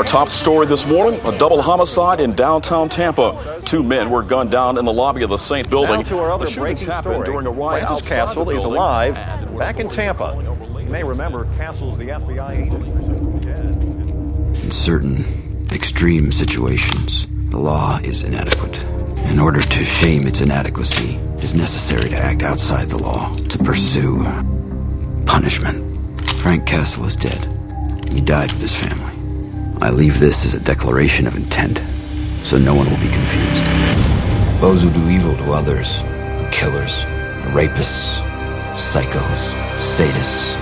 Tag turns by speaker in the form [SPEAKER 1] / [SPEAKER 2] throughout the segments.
[SPEAKER 1] Our top story this morning a double homicide in downtown Tampa. Two men were gunned down in the lobby of the Saint building.
[SPEAKER 2] Now to our other
[SPEAKER 1] the shootings
[SPEAKER 2] breaking
[SPEAKER 1] happened
[SPEAKER 2] story.
[SPEAKER 1] during a riot
[SPEAKER 2] Francis Castle
[SPEAKER 1] the
[SPEAKER 2] is alive back in Tampa. You may remember Castle's the FBI agent.
[SPEAKER 3] In certain extreme situations, the law is inadequate. In order to shame its inadequacy, it is necessary to act outside the law, to pursue punishment. Frank Castle is dead. He died with his family. I leave this as a declaration of intent, so no one will be confused. Those who do evil to others, the killers, the rapists, psychos, sadists,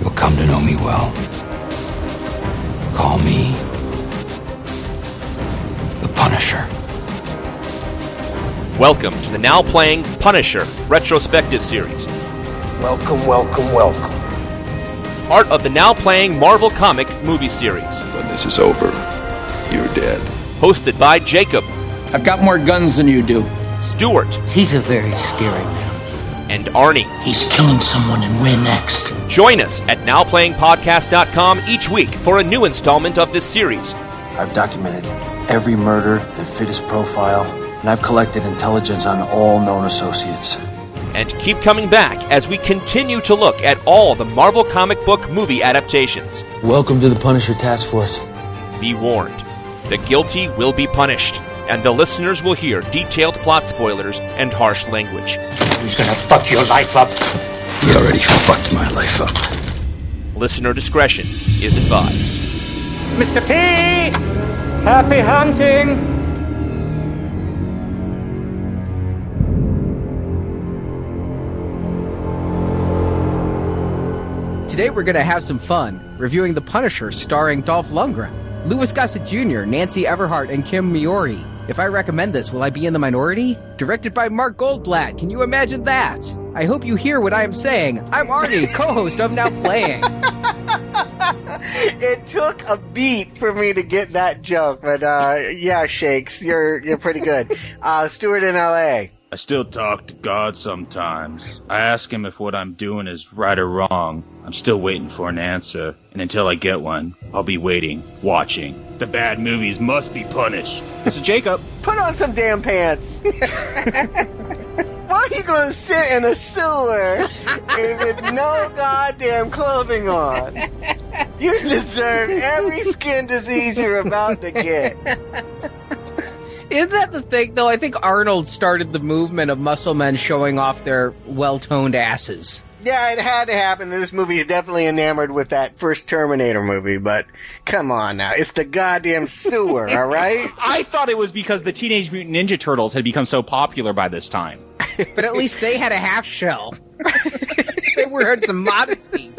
[SPEAKER 3] you'll come to know me well. Call me the Punisher.
[SPEAKER 4] Welcome to the now playing Punisher retrospective series,
[SPEAKER 5] Welcome, welcome, welcome.
[SPEAKER 4] part of the now playing Marvel comic movie series,
[SPEAKER 6] When this is over, you're dead.
[SPEAKER 4] hosted by Jacob,
[SPEAKER 7] I've got more guns than you do.
[SPEAKER 4] Stuart,
[SPEAKER 8] He's a very scary man.
[SPEAKER 4] and Arnie.
[SPEAKER 8] He's killing someone and we're next.
[SPEAKER 4] Join us at nowplayingpodcast.com each week for a new installment of this series.
[SPEAKER 5] I've documented every murder that fit his profile, and I've collected intelligence on all known associates.
[SPEAKER 4] And keep coming back as we continue to look at all the Marvel comic book movie adaptations.
[SPEAKER 5] Welcome to the Punisher Task Force.
[SPEAKER 4] Be warned the guilty will be punished, and the listeners will hear detailed plot spoilers and harsh language.
[SPEAKER 8] He's gonna fuck your life up.
[SPEAKER 3] He already fucked my life up.
[SPEAKER 4] Listener discretion is advised.
[SPEAKER 7] Mr. P! Happy hunting!
[SPEAKER 9] Today we're going to have some fun reviewing The Punisher starring Dolph Lundgren, Louis Gossett Jr., Nancy Everhart, and Kim Miyori. If I recommend this, will I be in the minority? Directed by Mark Goldblatt. Can you imagine that? I hope you hear what I am saying. I'm Arnie, co-host of Now Playing.
[SPEAKER 10] it took a beat for me to get that joke, but uh, yeah, Shakes, you're you're pretty good. Uh, Stuart in L.A.
[SPEAKER 11] I still talk to God sometimes. I ask him if what I'm doing is right or wrong. I'm still waiting for an answer, and until I get one, I'll be waiting, watching. The bad movies must be punished. Is Jacob.
[SPEAKER 10] Put on some damn pants. Why are you going to sit in a sewer with no goddamn clothing on? You deserve every skin disease you're about to get.
[SPEAKER 9] Isn't that the thing, though? I think Arnold started the movement of muscle men showing off their well-toned asses.
[SPEAKER 10] Yeah, it had to happen. This movie is definitely enamored with that first Terminator movie, but come on now. It's the goddamn sewer, all right?
[SPEAKER 12] I thought it was because the Teenage Mutant Ninja Turtles had become so popular by this time.
[SPEAKER 9] But at least they had a half shell. they were had some modesty.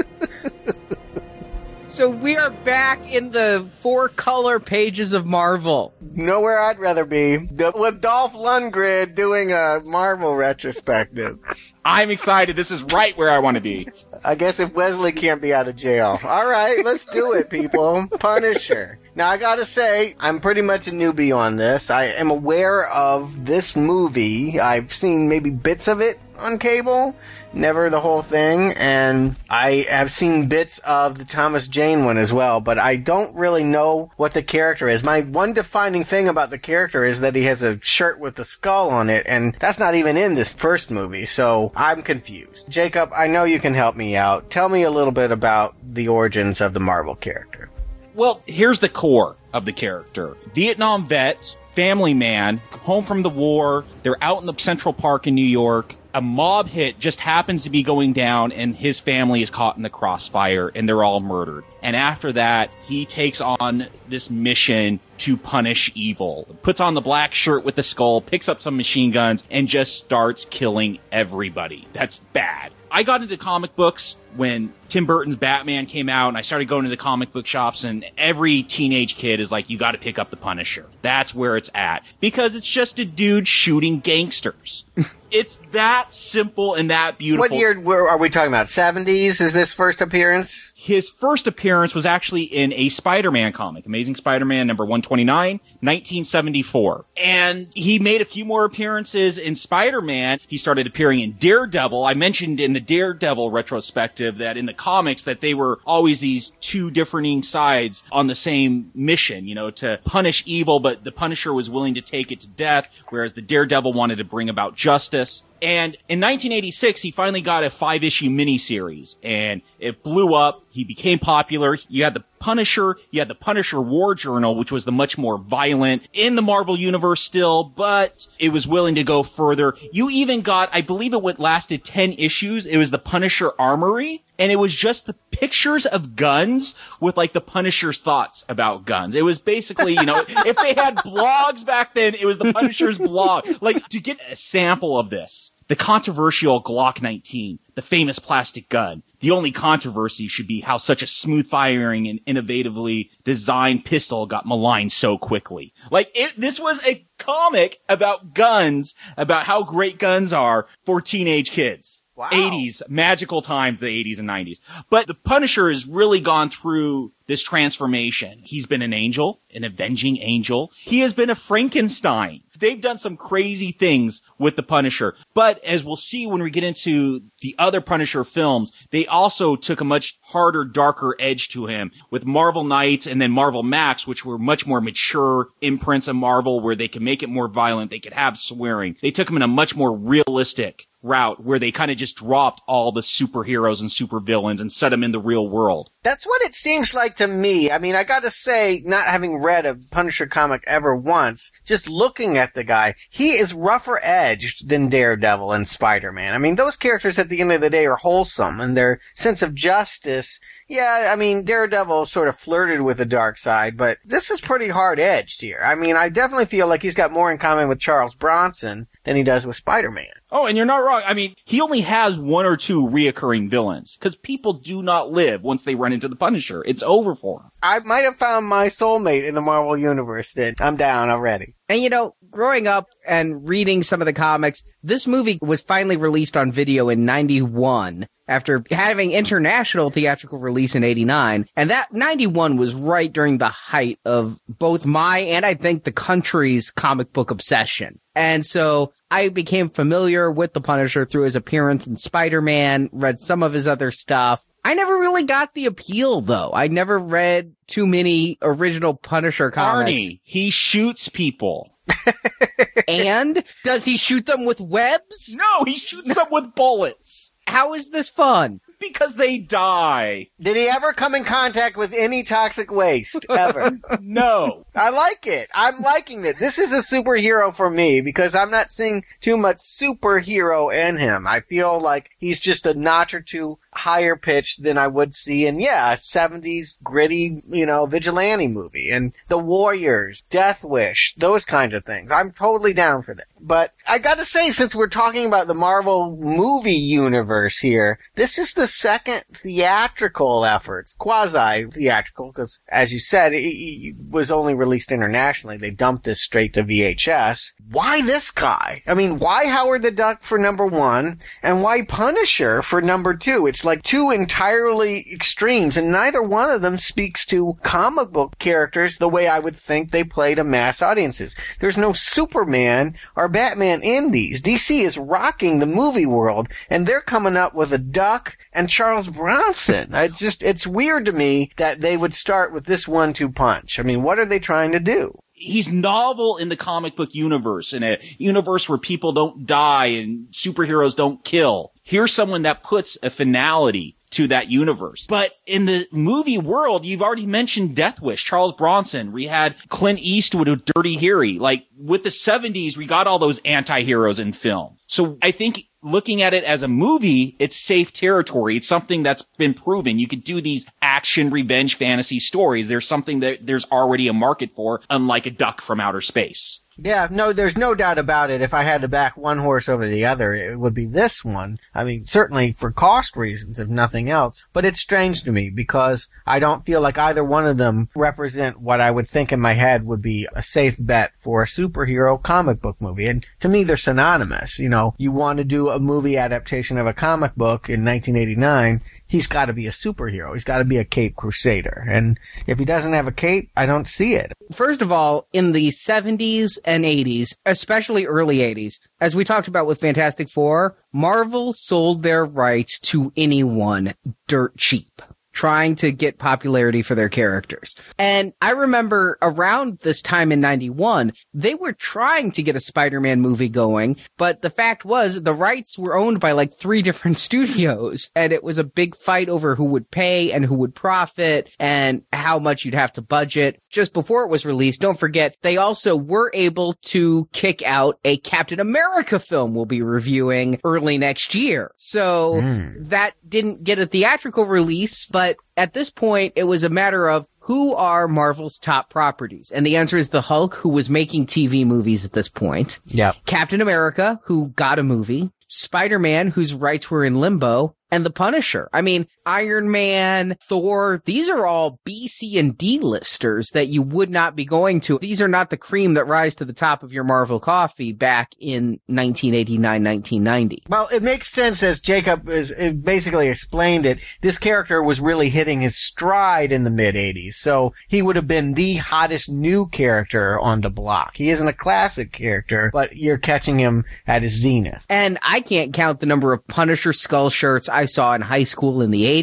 [SPEAKER 9] So we are back in the four color pages of Marvel.
[SPEAKER 10] Nowhere I'd rather be. With Dolph Lundgren doing a Marvel retrospective.
[SPEAKER 12] I'm excited. This is right where I want to be.
[SPEAKER 10] I guess if Wesley can't be out of jail. All right, let's do it, people. Punisher. Now, I gotta say, I'm pretty much a newbie on this. I am aware of this movie. I've seen maybe bits of it on cable, never the whole thing, and I have seen bits of the Thomas Jane one as well, but I don't really know what the character is. My one defining thing about the character is that he has a shirt with a skull on it, and that's not even in this first movie, so I'm confused. Jacob, I know you can help me out. Tell me a little bit about the origins of the Marvel character.
[SPEAKER 12] Well, here's the core of the character Vietnam vet, family man, home from the war. They're out in the Central Park in New York. A mob hit just happens to be going down, and his family is caught in the crossfire, and they're all murdered. And after that, he takes on this mission to punish evil. Puts on the black shirt with the skull, picks up some machine guns, and just starts killing everybody. That's bad. I got into comic books when Tim Burton's Batman came out, and I started going to the comic book shops, and every teenage kid is like, you got to pick up the Punisher. That's where it's at. Because it's just a dude shooting gangsters. it's that simple and that beautiful.
[SPEAKER 10] What year were, are we talking about? 70s is this first appearance?
[SPEAKER 12] His first appearance was actually in a Spider-Man comic, Amazing Spider-Man number 129, 1974. And he made a few more appearances in Spider-Man. He started appearing in Daredevil. I mentioned in the Daredevil retrospective that in the comics that they were always these two differing sides on the same mission, you know, to punish evil, but the Punisher was willing to take it to death, whereas the Daredevil wanted to bring about justice. And in 1986, he finally got a five issue miniseries and it blew up. He became popular. You had the Punisher. You had the Punisher War Journal, which was the much more violent in the Marvel universe still, but it was willing to go further. You even got, I believe it would lasted 10 issues. It was the Punisher Armory and it was just the pictures of guns with like the Punisher's thoughts about guns. It was basically, you know, if they had blogs back then, it was the Punisher's blog. Like to get a sample of this, the controversial Glock 19, the famous plastic gun. The only controversy should be how such a smooth firing and innovatively designed pistol got maligned so quickly. Like it, this was a comic about guns, about how great guns are for teenage kids.
[SPEAKER 10] Wow.
[SPEAKER 12] 80s, magical times, the 80s and 90s. But the Punisher has really gone through this transformation. He's been an angel, an avenging angel. He has been a Frankenstein. They've done some crazy things with the Punisher. But as we'll see when we get into the other Punisher films, they also took a much harder, darker edge to him with Marvel Knights and then Marvel Max, which were much more mature imprints of Marvel where they could make it more violent. They could have swearing. They took him in a much more realistic route where they kind of just dropped all the superheroes and supervillains and set them in the real world.
[SPEAKER 10] That's what it seems like to me. I mean, I gotta say, not having read a Punisher comic ever once, just looking at the guy, he is rougher edged than Daredevil and Spider-Man. I mean, those characters at the end of the day are wholesome and their sense of justice yeah, I mean, Daredevil sort of flirted with the dark side, but this is pretty hard edged here. I mean, I definitely feel like he's got more in common with Charles Bronson than he does with Spider-Man.
[SPEAKER 12] Oh, and you're not wrong. I mean, he only has one or two reoccurring villains because people do not live once they run into the Punisher. It's over for him.
[SPEAKER 10] I might have found my soulmate in the Marvel universe. Then I'm down already.
[SPEAKER 9] And you know, growing up and reading some of the comics, this movie was finally released on video in 91 after having international theatrical release in 89. And that 91 was right during the height of both my and I think the country's comic book obsession. And so I became familiar with the Punisher through his appearance in Spider-Man, read some of his other stuff. I never really got the appeal though. I never read too many original Punisher comics.
[SPEAKER 12] Arnie, he shoots people.
[SPEAKER 9] and does he shoot them with webs?
[SPEAKER 12] No, he shoots them with bullets.
[SPEAKER 9] How is this fun?
[SPEAKER 12] Because they die.
[SPEAKER 10] Did he ever come in contact with any toxic waste? Ever?
[SPEAKER 12] no.
[SPEAKER 10] I like it. I'm liking it. This is a superhero for me because I'm not seeing too much superhero in him. I feel like he's just a notch or two higher pitched than I would see in, yeah, a 70s gritty, you know, vigilante movie. And The Warriors, Death Wish, those kinds of things. I'm totally down for that. But I gotta say, since we're talking about the Marvel movie universe here, this is the second theatrical effort, quasi-theatrical, because as you said, it, it was only released internationally. They dumped this straight to VHS. Why this guy? I mean, why Howard the Duck for number one, and why Punisher for number two? It's like two entirely extremes, and neither one of them speaks to comic book characters the way I would think they play to mass audiences. There's no Superman or Batman in these. DC is rocking the movie world, and they're coming up with a Duck and Charles Bronson. It's just, it's weird to me that they would start with this one-two punch. I mean, what are they trying to do?
[SPEAKER 12] he's novel in the comic book universe, in a universe where people don't die and superheroes don't kill. Here's someone that puts a finality to that universe. But in the movie world, you've already mentioned Death Wish, Charles Bronson. We had Clint Eastwood with Dirty Harry. Like with the 70s, we got all those anti-heroes in film. So I think looking at it as a movie, it's safe territory. It's something that's been proven. You could do these action revenge fantasy stories. There's something that there's already a market for, unlike a duck from outer space.
[SPEAKER 10] Yeah, no, there's no doubt about it. If I had to back one horse over the other, it would be this one. I mean, certainly for cost reasons, if nothing else. But it's strange to me because I don't feel like either one of them represent what I would think in my head would be a safe bet for a superhero comic book movie. And to me, they're synonymous. You know, you want to do a movie adaptation of a comic book in 1989, he's got to be a superhero. He's got to be a cape crusader. And if he doesn't have a cape, I don't see it.
[SPEAKER 9] First of all, in the 70s and 80s, especially early 80s, as we talked about with Fantastic Four, Marvel sold their rights to anyone dirt cheap trying to get popularity for their characters. And I remember around this time in 91, they were trying to get a Spider-Man movie going, but the fact was the rights were owned by like three different studios and it was a big fight over who would pay and who would profit and how much you'd have to budget. Just before it was released, don't forget, they also were able to kick out a Captain America film we'll be reviewing early next year. So
[SPEAKER 10] Mm.
[SPEAKER 9] that didn't get a theatrical release, but at this point, it was a matter of who are Marvel's top properties? And the answer is the Hulk, who was making TV movies at this point.
[SPEAKER 10] Yep.
[SPEAKER 9] Captain America, who got a movie. Spider-Man, whose rights were in limbo. And the Punisher. I mean, Iron Man, Thor, these are all B, C, and D listers that you would not be going to. These are not the cream that rise to the top of your Marvel coffee back in 1989, 1990.
[SPEAKER 10] Well, it makes sense as Jacob is, basically explained it. This character was really hitting his stride in the mid 80s, so he would have been the hottest new character on the block. He isn't a classic character, but you're catching him at his zenith.
[SPEAKER 9] And I can't count the number of Punisher skull shirts I saw in high school in the 80s.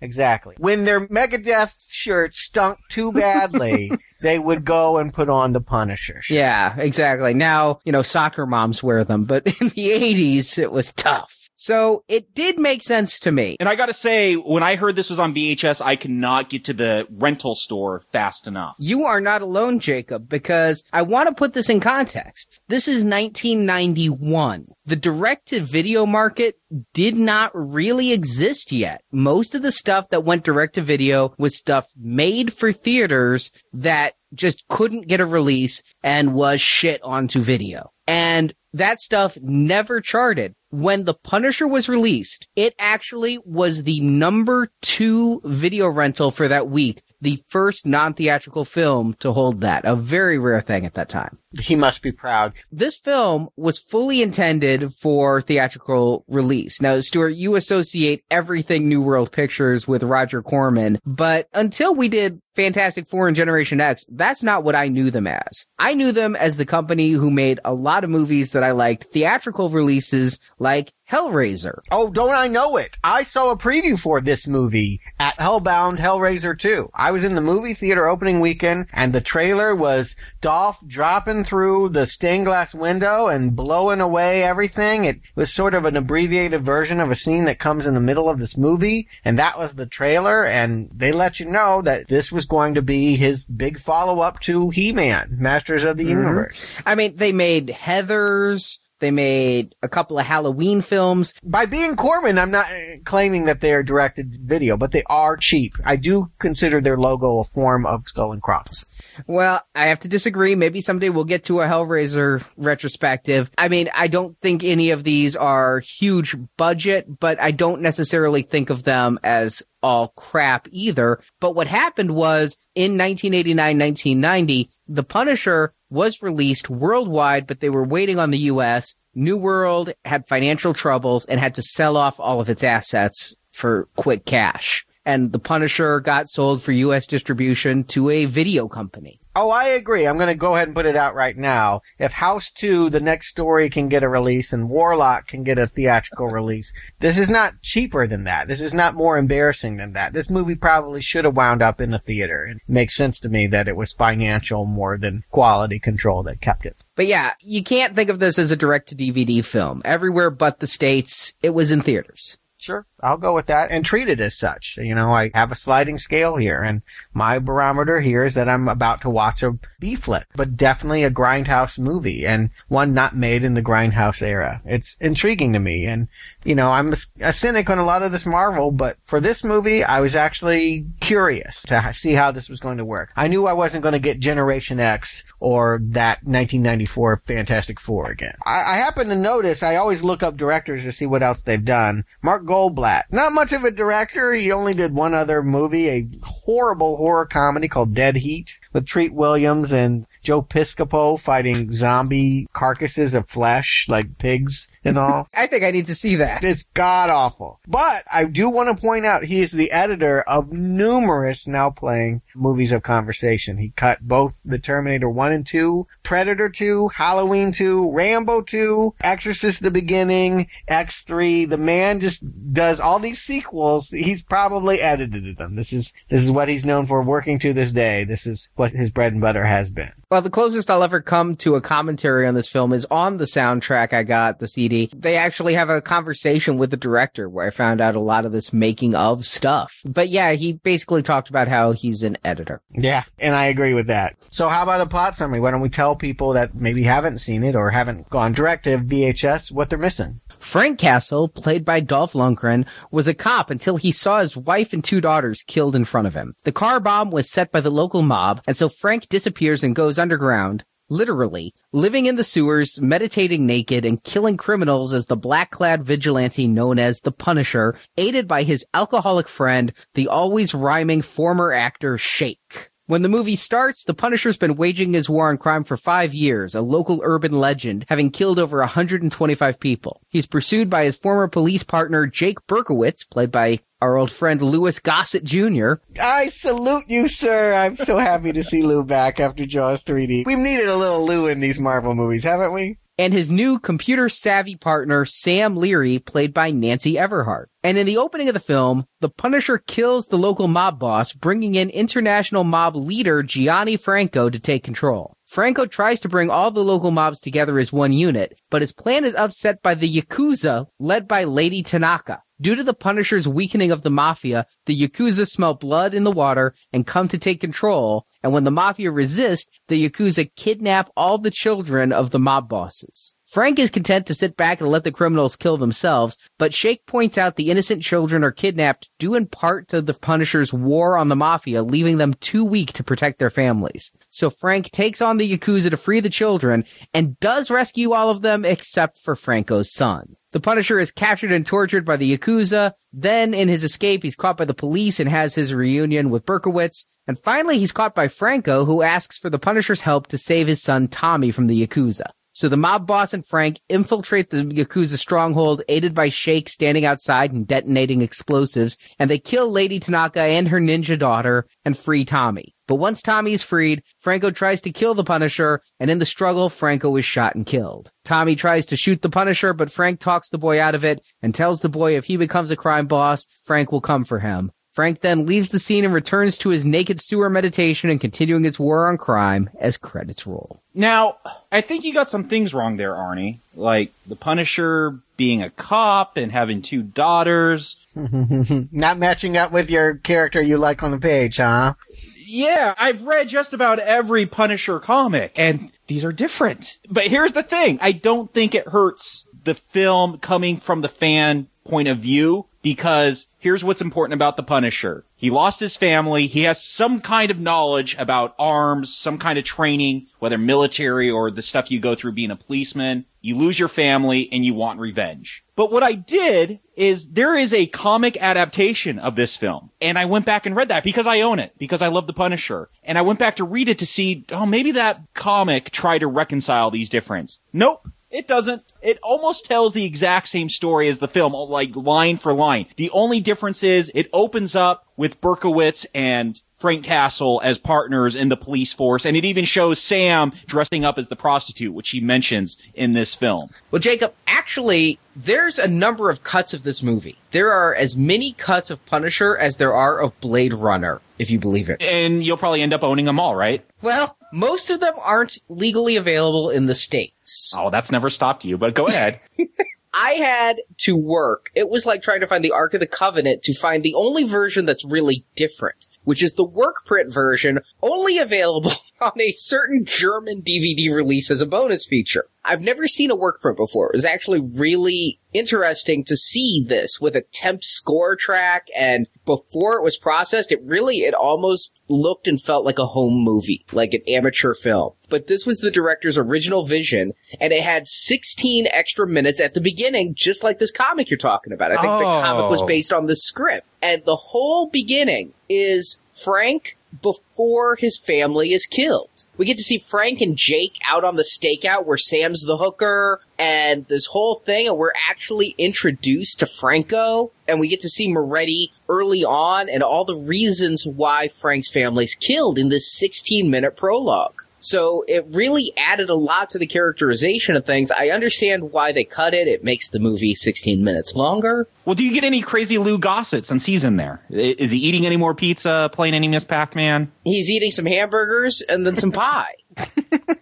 [SPEAKER 10] Exactly. When their Megadeth shirts stunk too badly, they would go and put on the Punisher shirt.
[SPEAKER 9] Yeah, exactly. Now, you know, soccer moms wear them, but in the 80s, it was tough. So it did make sense to me.
[SPEAKER 12] And I gotta say, when I heard this was on VHS, I could not get to the rental store fast enough.
[SPEAKER 9] You are not alone, Jacob, because I want to put this in context. This is 1991. The direct to video market did not really exist yet. Most of the stuff that went direct to video was stuff made for theaters that just couldn't get a release and was shit onto video. And that stuff never charted. When The Punisher was released, it actually was the number two video rental for that week. The first non-theatrical film to hold that. A very rare thing at that time.
[SPEAKER 10] He must be proud.
[SPEAKER 9] This film was fully intended for theatrical release. Now, Stuart, you associate everything New World Pictures with Roger Corman, but until we did Fantastic Four and Generation X, that's not what I knew them as. I knew them as the company who made a lot of movies that I liked, theatrical releases like Hellraiser.
[SPEAKER 10] Oh, don't I know it? I saw a preview for this movie at Hellbound Hellraiser 2. I was in the movie theater opening weekend and the trailer was Dolph dropping through the stained glass window and blowing away everything. It was sort of an abbreviated version of a scene that comes in the middle of this movie and that was the trailer and they let you know that this was going to be his big follow up to He-Man, Masters of the
[SPEAKER 9] Mhm.
[SPEAKER 10] Universe.
[SPEAKER 9] I mean, they made Heathers. They made a couple of Halloween films.
[SPEAKER 10] By being Corman, I'm not claiming that they are directed video, but they are cheap. I do consider their logo a form of skull and cross.
[SPEAKER 9] Well, I have to disagree. Maybe someday we'll get to a Hellraiser retrospective. I mean, I don't think any of these are huge budget, but I don't necessarily think of them as all crap either. But what happened was in 1989, 1990, The Punisher was released worldwide, but they were waiting on the US. New World had financial troubles and had to sell off all of its assets for quick cash. And The Punisher got sold for US distribution to a video company.
[SPEAKER 10] Oh, I agree. I'm going to go ahead and put it out right now. If House 2, the next story, can get a release and Warlock can get a theatrical release, this is not cheaper than that. This is not more embarrassing than that. This movie probably should have wound up in the theater. It makes sense to me that it was financial more than quality control that kept it.
[SPEAKER 9] But yeah, you can't think of this as a direct to DVD film. Everywhere but the States, it was in theaters.
[SPEAKER 10] Sure, I'll go with that and treat it as such. You know, I have a sliding scale here, and my barometer here is that I'm about to watch a B flick, but definitely a grindhouse movie, and one not made in the grindhouse era. It's intriguing to me, and you know, I'm a, a cynic on a lot of this Marvel, but for this movie, I was actually curious to see how this was going to work. I knew I wasn't going to get Generation X or that 1994 Fantastic Four again. I, I happen to notice I always look up directors to see what else they've done. Mark Goldblatt, not much of a director. He only did one other movie, a horrible horror comedy called Dead Heat with Treat Williams and Joe Piscopo fighting zombie carcasses of flesh like pigs and all.
[SPEAKER 9] I think I need to see that.
[SPEAKER 10] It's god awful. But I do want to point out he is the editor of numerous now playing movies of conversation. He cut both the Terminator 1 and 2, Predator 2, Halloween 2, Rambo 2, Exorcist the Beginning, X3. The man just does all these sequels. He's probably edited them. This is, this is what he's known for working to this day. This is what his bread and butter has been.
[SPEAKER 9] Well, the closest I'll ever come to a commentary on this film is on the soundtrack I got, the CD. They actually have a conversation with the director where I found out a lot of this making of stuff. But yeah, he basically talked about how he's an editor.
[SPEAKER 10] Yeah, and I agree with that. So how about a plot summary? Why don't we tell people that maybe haven't seen it or haven't gone direct to VHS what they're missing?
[SPEAKER 9] Frank Castle, played by Dolph Lundgren, was a cop until he saw his wife and two daughters killed in front of him. The car bomb was set by the local mob, and so Frank disappears and goes underground, literally, living in the sewers, meditating naked, and killing criminals as the black-clad vigilante known as the Punisher, aided by his alcoholic friend, the always rhyming former actor Shake. When the movie starts, the Punisher's been waging his war on crime for five years, a local urban legend, having killed over 125 people. He's pursued by his former police partner Jake Berkowitz, played by our old friend Louis Gossett Jr.
[SPEAKER 10] I salute you, sir. I'm so happy to see Lou back after Jaws 3D. We've needed a little Lou in these Marvel movies, haven't we?
[SPEAKER 9] And his new computer savvy partner, Sam Leary, played by Nancy Everhart. And in the opening of the film, the Punisher kills the local mob boss, bringing in international mob leader Gianni Franco to take control. Franco tries to bring all the local mobs together as one unit, but his plan is upset by the Yakuza, led by Lady Tanaka. Due to the Punisher's weakening of the Mafia, the Yakuza smell blood in the water and come to take control, and when the Mafia resist, the Yakuza kidnap all the children of the mob bosses. Frank is content to sit back and let the criminals kill themselves, but Shake points out the innocent children are kidnapped due in part to the Punisher's war on the Mafia, leaving them too weak to protect their families. So Frank takes on the Yakuza to free the children and does rescue all of them except for Franco's son. The Punisher is captured and tortured by the Yakuza. Then, in his escape, he's caught by the police and has his reunion with Berkowitz. And finally, he's caught by Franco, who asks for the Punisher's help to save his son Tommy from the Yakuza. So the mob boss and Frank infiltrate the Yakuza stronghold, aided by Shake standing outside and detonating explosives, and they kill Lady Tanaka and her ninja daughter and free Tommy. But once Tommy is freed, Franco tries to kill the Punisher, and in the struggle, Franco is shot and killed. Tommy tries to shoot the Punisher, but Frank talks the boy out of it and tells the boy if he becomes a crime boss, Frank will come for him. Frank then leaves the scene and returns to his naked sewer meditation and continuing his war on crime as credits roll.
[SPEAKER 12] Now, I think you got some things wrong there, Arnie. Like the Punisher being a cop and having two daughters.
[SPEAKER 10] Not matching up with your character you like on the page, huh?
[SPEAKER 12] Yeah, I've read just about every Punisher comic, and these are different. But here's the thing I don't think it hurts the film coming from the fan point of view because here's what's important about the Punisher. He lost his family. He has some kind of knowledge about arms, some kind of training, whether military or the stuff you go through being a policeman. You lose your family and you want revenge. But what I did is there is a comic adaptation of this film. And I went back and read that because I own it, because I love the Punisher. And I went back to read it to see, oh, maybe that comic tried to reconcile these differences. Nope. It doesn't. It almost tells the exact same story as the film, like line for line. The only difference is it opens up with Berkowitz and Frank Castle as partners in the police force, and it even shows Sam dressing up as the prostitute, which he mentions in this film.
[SPEAKER 9] Well, Jacob, actually, there's a number of cuts of this movie. There are as many cuts of Punisher as there are of Blade Runner, if you believe it.
[SPEAKER 12] And you'll probably end up owning them all, right?
[SPEAKER 9] Well, most of them aren't legally available in the States.
[SPEAKER 12] Oh, that's never stopped you, but go ahead.
[SPEAKER 9] I had to work. It was like trying to find the Ark of the Covenant to find the only version that's really different, which is the work print version, only available on a certain German DVD release as a bonus feature. I've never seen a work print before. It was actually really interesting to see this with a temp score track and before it was processed, it really, it almost looked and felt like a home movie, like an amateur film. But this was the director's original vision and it had 16 extra minutes at the beginning, just like this comic you're talking about. I think oh. the comic was oh. based on the script and the whole beginning is Frank before his family is killed. We get to see Frank and Jake out on the stakeout where Sam's the hooker and this whole thing, and we're actually introduced to Franco, and we get to see Moretti early on and all the reasons why Frank's family's killed in this 16 minute prologue. So it really added a lot to the characterization of things. I understand why they cut it. It makes the movie 16 minutes longer.
[SPEAKER 12] Well, do you get any crazy Lou Gossett since he's in there? Is he eating any more pizza, playing any Miss Pac-Man?
[SPEAKER 9] He's eating some hamburgers and then some pie.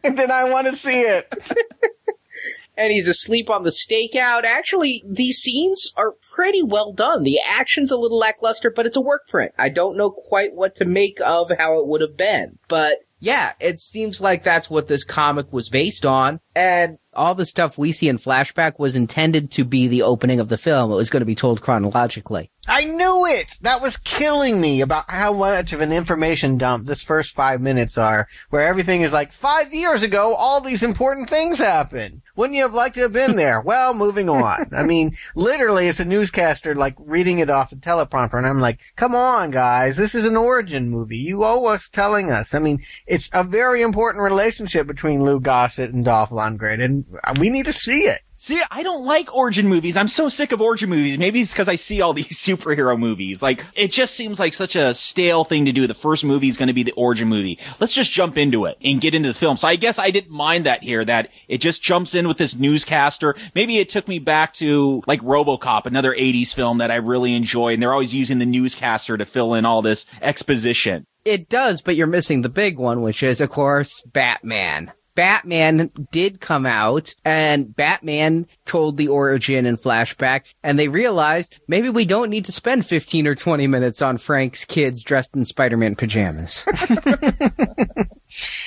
[SPEAKER 10] and then I want to see it.
[SPEAKER 9] and he's asleep on the stakeout. Actually, these scenes are pretty well done. The action's a little lackluster, but it's a work print. I don't know quite what to make of how it would have been. But yeah, it seems like that's what this comic was based on. And all the stuff we see in flashback was intended to be the opening of the film. It was going to be told chronologically.
[SPEAKER 10] I knew it! That was killing me about how much of an information dump this first five minutes are, where everything is like, five years ago, all these important things happened. Wouldn't you have liked to have been there? well, moving on. I mean, literally, it's a newscaster, like, reading it off a teleprompter, and I'm like, come on, guys, this is an origin movie. You owe us telling us. I mean, it's a very important relationship between Lou Gossett and Dolph Lundgren, and we need to see it.
[SPEAKER 12] See, I don't like origin movies. I'm so sick of origin movies. Maybe it's because I see all these superhero movies. Like, it just seems like such a stale thing to do. The first movie is going to be the origin movie. Let's just jump into it and get into the film. So I guess I didn't mind that here, that it just jumps in with this newscaster. Maybe it took me back to like Robocop, another 80s film that I really enjoy. And they're always using the newscaster to fill in all this exposition.
[SPEAKER 9] It does, but you're missing the big one, which is, of course, Batman. Batman did come out and Batman told the origin and flashback and they realized maybe we don't need to spend 15 or 20 minutes on Frank's kids dressed in Spider-Man pajamas.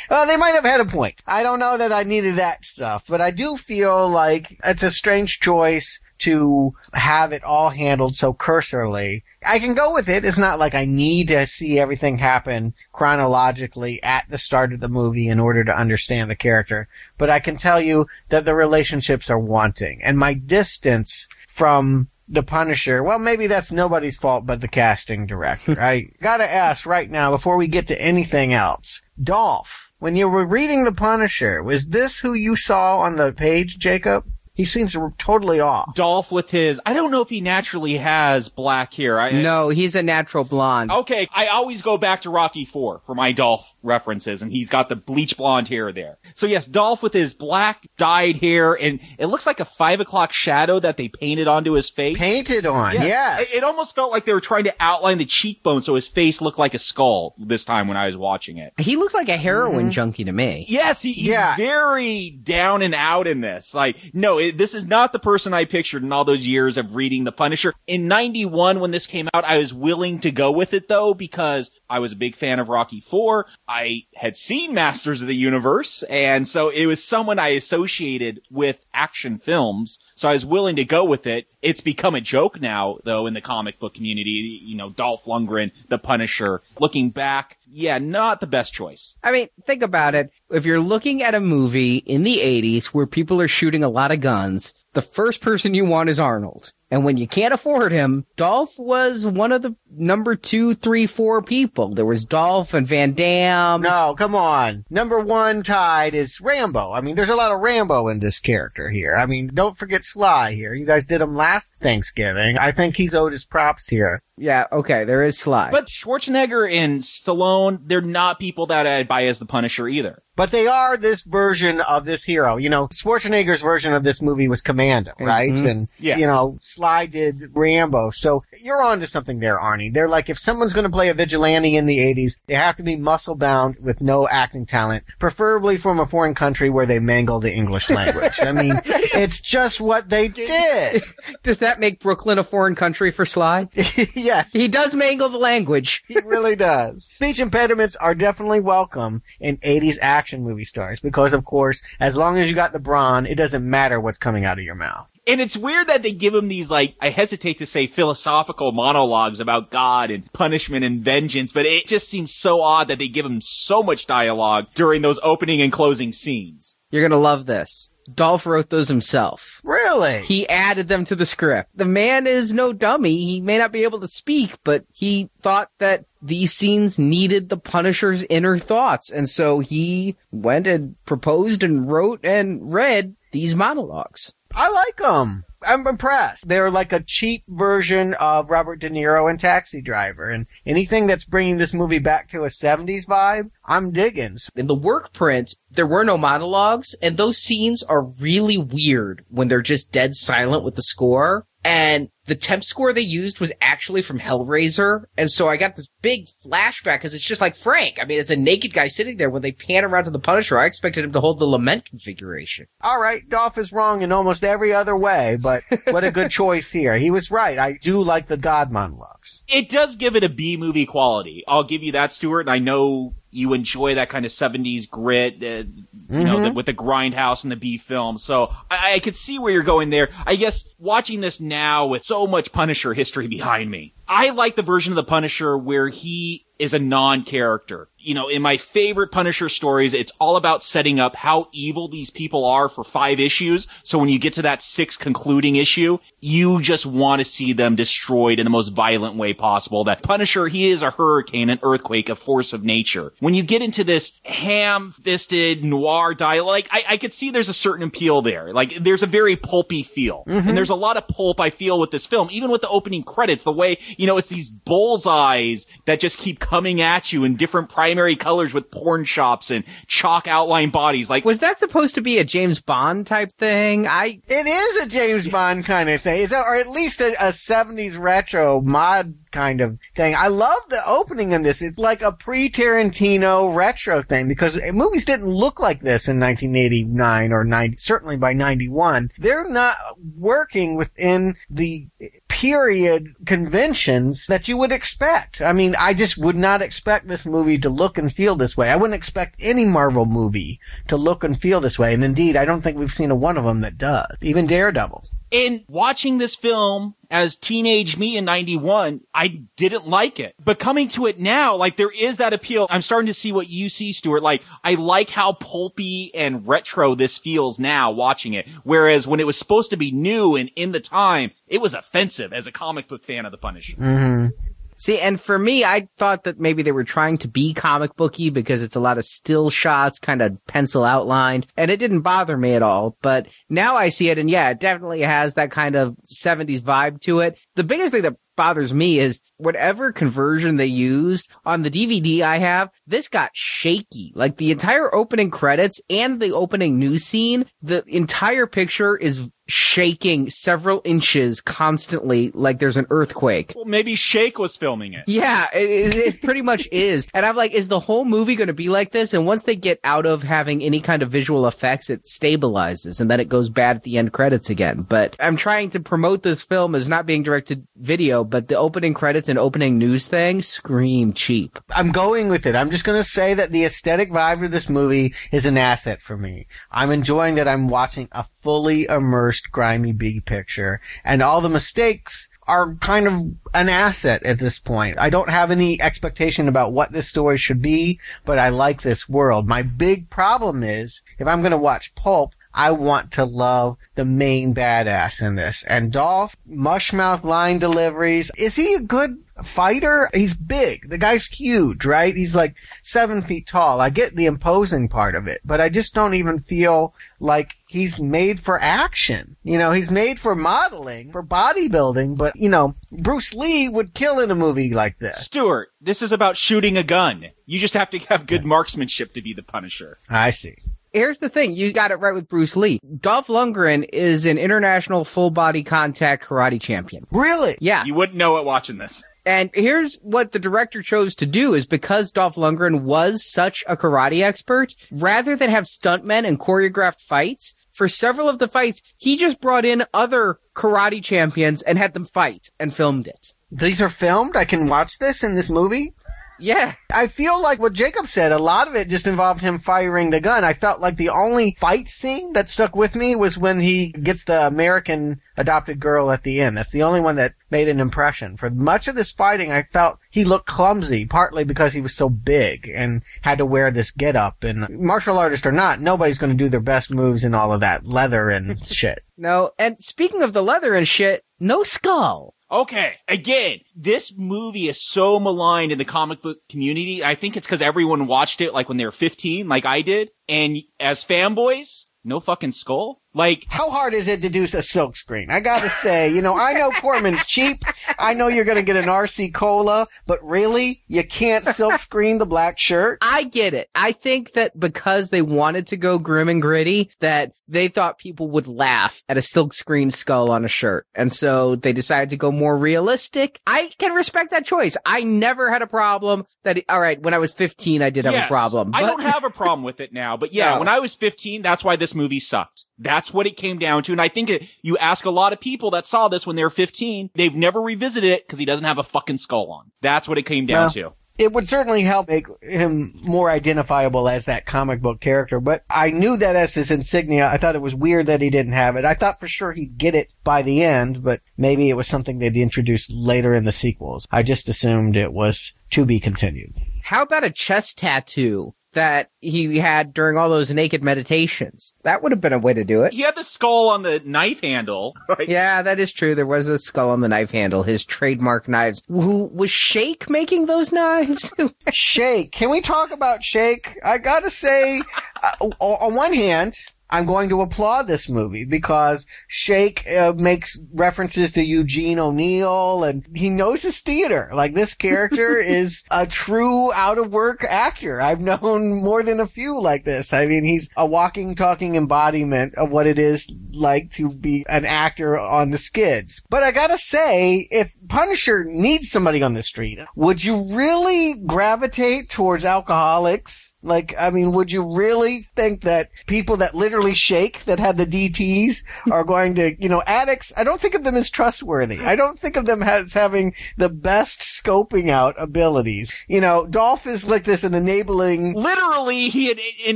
[SPEAKER 10] Well, they might have had a point. I don't know that I needed that stuff, but I do feel like it's a strange choice to have it all handled so cursorily. I can go with it. It's not like I need to see everything happen chronologically at the start of the movie in order to understand the character. But I can tell you that the relationships are wanting. And my distance from the Punisher, well, maybe that's nobody's fault but the casting director. I gotta ask right now, before we get to anything else, Dolph, when you were reading the Punisher, was this who you saw on the page, Jacob? He seems totally off.
[SPEAKER 12] Dolph with his, I don't know if he naturally has black hair. I,
[SPEAKER 9] no, he's a natural blonde.
[SPEAKER 12] Okay, I always go back to Rocky 4 for my Dolph references, and he's got the bleach blonde hair there. So yes, Dolph with his black dyed hair, and it looks like a five o'clock shadow that they painted onto his face.
[SPEAKER 10] Painted on, yes.
[SPEAKER 12] It, it almost felt like they were trying to outline the cheekbone so his face looked like a skull this time when I was watching it.
[SPEAKER 9] He looked like a heroin
[SPEAKER 10] Mm-hmm.
[SPEAKER 9] junkie to me.
[SPEAKER 12] Yes, he, he's
[SPEAKER 10] Yeah.
[SPEAKER 12] very down and out in this. Like, no, it, this is not the person I pictured in all those years of reading The Punisher. In 91, when this came out, I was willing to go with it though, because I was a big fan of Rocky 4. I had seen Masters of the Universe, and so it was someone I associated with action films. So I was willing to go with it. It's become a joke now, though, in the comic book community. You know, Dolph Lundgren, The Punisher. Looking back, yeah, not the best choice.
[SPEAKER 9] I mean, think about it. If you're looking at a movie in the 80s where people are shooting a lot of guns, the first person you want is Arnold. And when you can't afford him, Dolph was one of the number two, three, four people. There was Dolph and Van Damme.
[SPEAKER 10] No, come on. Number one tied is Rambo. I mean, there's a lot of Rambo in this character here. I mean, don't forget Sly here. You guys did him last Thanksgiving. I think he's owed his props here.
[SPEAKER 9] Yeah, okay, there is Sly.
[SPEAKER 12] But Schwarzenegger and Stallone, they're not people that I'd buy as the Punisher either.
[SPEAKER 10] But they are this version of this hero. You know, Schwarzenegger's version of this movie was Commando, right?
[SPEAKER 9] Mhm.
[SPEAKER 10] And,
[SPEAKER 12] Yes.
[SPEAKER 10] you know, Sly did Rambo. So you're onto something there, Arnie. They're like, if someone's going to play a vigilante in the 80s, they have to be muscle bound with no acting talent, preferably from a foreign country where they mangle the English language. I mean, it's just what they did.
[SPEAKER 9] Does that make Brooklyn a foreign country for Sly?
[SPEAKER 10] yes.
[SPEAKER 9] He does mangle the language.
[SPEAKER 10] He really does. Speech impediments are definitely welcome in 80s action movie stars because, of course, as long as you got the brawn, it doesn't matter what's coming out of your mouth.
[SPEAKER 12] And it's weird that they give him these, like, I hesitate to say philosophical monologues about God and punishment and vengeance, but it just seems so odd that they give him so much dialogue during those opening and closing scenes.
[SPEAKER 9] You're gonna love this. Dolph wrote those himself.
[SPEAKER 10] Really?
[SPEAKER 9] He added them to the script. The man is no dummy. He may not be able to speak, but he thought that these scenes needed the Punisher's inner thoughts. And so he went and proposed and wrote and read these monologues.
[SPEAKER 10] I like them. I'm impressed. They're like a cheap version of Robert De Niro and Taxi Driver, and anything that's bringing this movie back to a 70s vibe, I'm digging.
[SPEAKER 9] In the work print, there were no monologues, and those scenes are really weird when they're just dead silent with the score. And the temp score they used was actually from Hellraiser. And so I got this big flashback because it's just like Frank. I mean, it's a naked guy sitting there. When they pan around to the Punisher, I expected him to hold the lament configuration.
[SPEAKER 10] All right, Dolph is wrong in almost every other way, but what a good choice here. He was right. I do like the God monologues.
[SPEAKER 12] It does give it a B movie quality. I'll give you that, Stuart. And I know you enjoy that kind of 70s grit, uh, you mm-hmm. know, the, with the grindhouse and the B film. So I, I could see where you're going there. I guess watching this now with so much Punisher history behind me, I like the version of the Punisher where he is a non-character. You know, in my favorite Punisher stories, it's all about setting up how evil these people are for five issues. So when you get to that sixth concluding issue, you just want to see them destroyed in the most violent way possible. That Punisher, he is a hurricane, an earthquake, a force of nature. When you get into this ham-fisted noir dialogue, like, I, I could see there's a certain appeal there. Like, there's a very pulpy feel. Mm-hmm. And there's a lot of pulp I feel with this film, even with the opening credits, the way, you know, it's these bullseyes that just keep coming at you in different primary colors with porn shops and chalk outline bodies. Like,
[SPEAKER 9] was that supposed to be a James Bond type thing? I
[SPEAKER 10] it is a James Bond kind of thing, or at least a, a '70s retro mod kind of thing. I love the opening in this. It's like a pre-Tarantino retro thing because movies didn't look like this in 1989 or 90, certainly by 91. They're not working within the period conventions that you would expect. I mean, I just would not expect this movie to look and feel this way. I wouldn't expect any Marvel movie to look and feel this way. And indeed, I don't think we've seen a one of them that does. Even Daredevil.
[SPEAKER 12] In watching this film as teenage me in 91, I didn't like it. But coming to it now, like there is that appeal. I'm starting to see what you see, Stuart. Like I like how pulpy and retro this feels now watching it. Whereas when it was supposed to be new and in the time, it was offensive as a comic book fan of the Punisher.
[SPEAKER 10] Mm-hmm.
[SPEAKER 9] See, and for me, I thought that maybe they were trying to be comic booky because it's a lot of still shots, kind of pencil outlined, and it didn't bother me at all. But now I see it, and yeah, it definitely has that kind of 70s vibe to it. The biggest thing that bothers me is whatever conversion they used on the DVD I have, this got shaky. Like the entire opening credits and the opening news scene, the entire picture is shaking several inches constantly like there's an earthquake.
[SPEAKER 12] Well, maybe Shake was filming it.
[SPEAKER 9] Yeah, it, it pretty much is. And I'm like, is the whole movie going to be like this? And once they get out of having any kind of visual effects, it stabilizes and then it goes bad at the end credits again. But I'm trying to promote this film as not being directed video, but the opening credits and opening news thing scream cheap.
[SPEAKER 10] I'm going with it. I'm just going to say that the aesthetic vibe of this movie is an asset for me. I'm enjoying that I'm watching a fully immersed grimy B picture and all the mistakes are kind of an asset at this point. I don't have any expectation about what this story should be, but I like this world. My big problem is if I'm going to watch Pulp, I want to love the main badass in this. And Dolph, mushmouth line deliveries. Is he a good fighter? He's big. The guy's huge, right? He's like seven feet tall. I get the imposing part of it, but I just don't even feel like he's made for action. You know, he's made for modeling, for bodybuilding, but you know, Bruce Lee would kill in a movie like this.
[SPEAKER 12] Stuart, this is about shooting a gun. You just have to have good marksmanship to be the Punisher.
[SPEAKER 10] I see
[SPEAKER 9] here's the thing. You got it right with Bruce Lee. Dolph Lundgren is an international full body contact karate champion.
[SPEAKER 10] Really?
[SPEAKER 9] Yeah.
[SPEAKER 12] You wouldn't know it watching this.
[SPEAKER 9] And here's what the director chose to do is because Dolph Lundgren was such a karate expert, rather than have stuntmen and choreographed fights, for several of the fights, he just brought in other karate champions and had them fight and filmed it.
[SPEAKER 10] These are filmed? I can watch this in this movie?
[SPEAKER 9] Yeah.
[SPEAKER 10] I feel like what Jacob said, a lot of it just involved him firing the gun. I felt like the only fight scene that stuck with me was when he gets the American adopted girl at the end. That's the only one that made an impression. For much of this fighting, I felt he looked clumsy, partly because he was so big and had to wear this getup. And martial artist or not, nobody's going to do their best moves in all of that leather and shit.
[SPEAKER 9] No, and speaking of the leather and shit, no skull.
[SPEAKER 12] Okay, again, this movie is so maligned in the comic book community. I think it's because everyone watched it like when they were 15, like I did. And as fanboys, no fucking skull? Like,
[SPEAKER 10] how hard is it to do a silk screen? I gotta say, you know, I know Corman's cheap. I know you're gonna get an RC Cola, but really, you can't silk screen the black shirt.
[SPEAKER 9] I get it. I think that because they wanted to go grim and gritty, that they thought people would laugh at a silk screen skull on a shirt. And so they decided to go more realistic. I can respect that choice. I never had a problem that, all right, when I was 15, I did have
[SPEAKER 12] yes,
[SPEAKER 9] a problem.
[SPEAKER 12] I don't have a problem with it now, but yeah,
[SPEAKER 9] No.
[SPEAKER 12] when I was 15, that's why this movie sucked. That's what it came down to. And I think it, you ask a lot of people that saw this when they were 15, they've never revisited it because he doesn't have a fucking skull on. That's what it came down
[SPEAKER 10] Well,
[SPEAKER 12] to.
[SPEAKER 10] It would certainly help make him more identifiable as that comic book character, but I knew that as his insignia. I thought it was weird that he didn't have it. I thought for sure he'd get it by the end, but maybe it was something they'd introduce later in the sequels. I just assumed it was to be continued.
[SPEAKER 9] How about a chest tattoo that he had during all those naked meditations? That would have been a way to do it.
[SPEAKER 12] He had the skull on the knife handle.
[SPEAKER 9] Yeah, that is true. There was a skull on the knife handle, his trademark knives. Who was Shake making those knives?
[SPEAKER 10] Shake. Can we talk about Shake? I gotta say, uh, on one hand, I'm going to applaud this movie because Shake uh, makes references to Eugene O'Neill and he knows his theater. Like this character is a true out of work actor. I've known more than a few like this. I mean, he's a walking, talking embodiment of what it is like to be an actor on the skids. But I gotta say, if Punisher needs somebody on the street, would you really gravitate towards alcoholics? Like, I mean, would you really think that people that literally shake, that had the DTs, are going to, you know, addicts? I don't think of them as trustworthy. I don't think of them as having the best scoping out abilities. You know, Dolph is like this an enabling.
[SPEAKER 12] Literally, he en-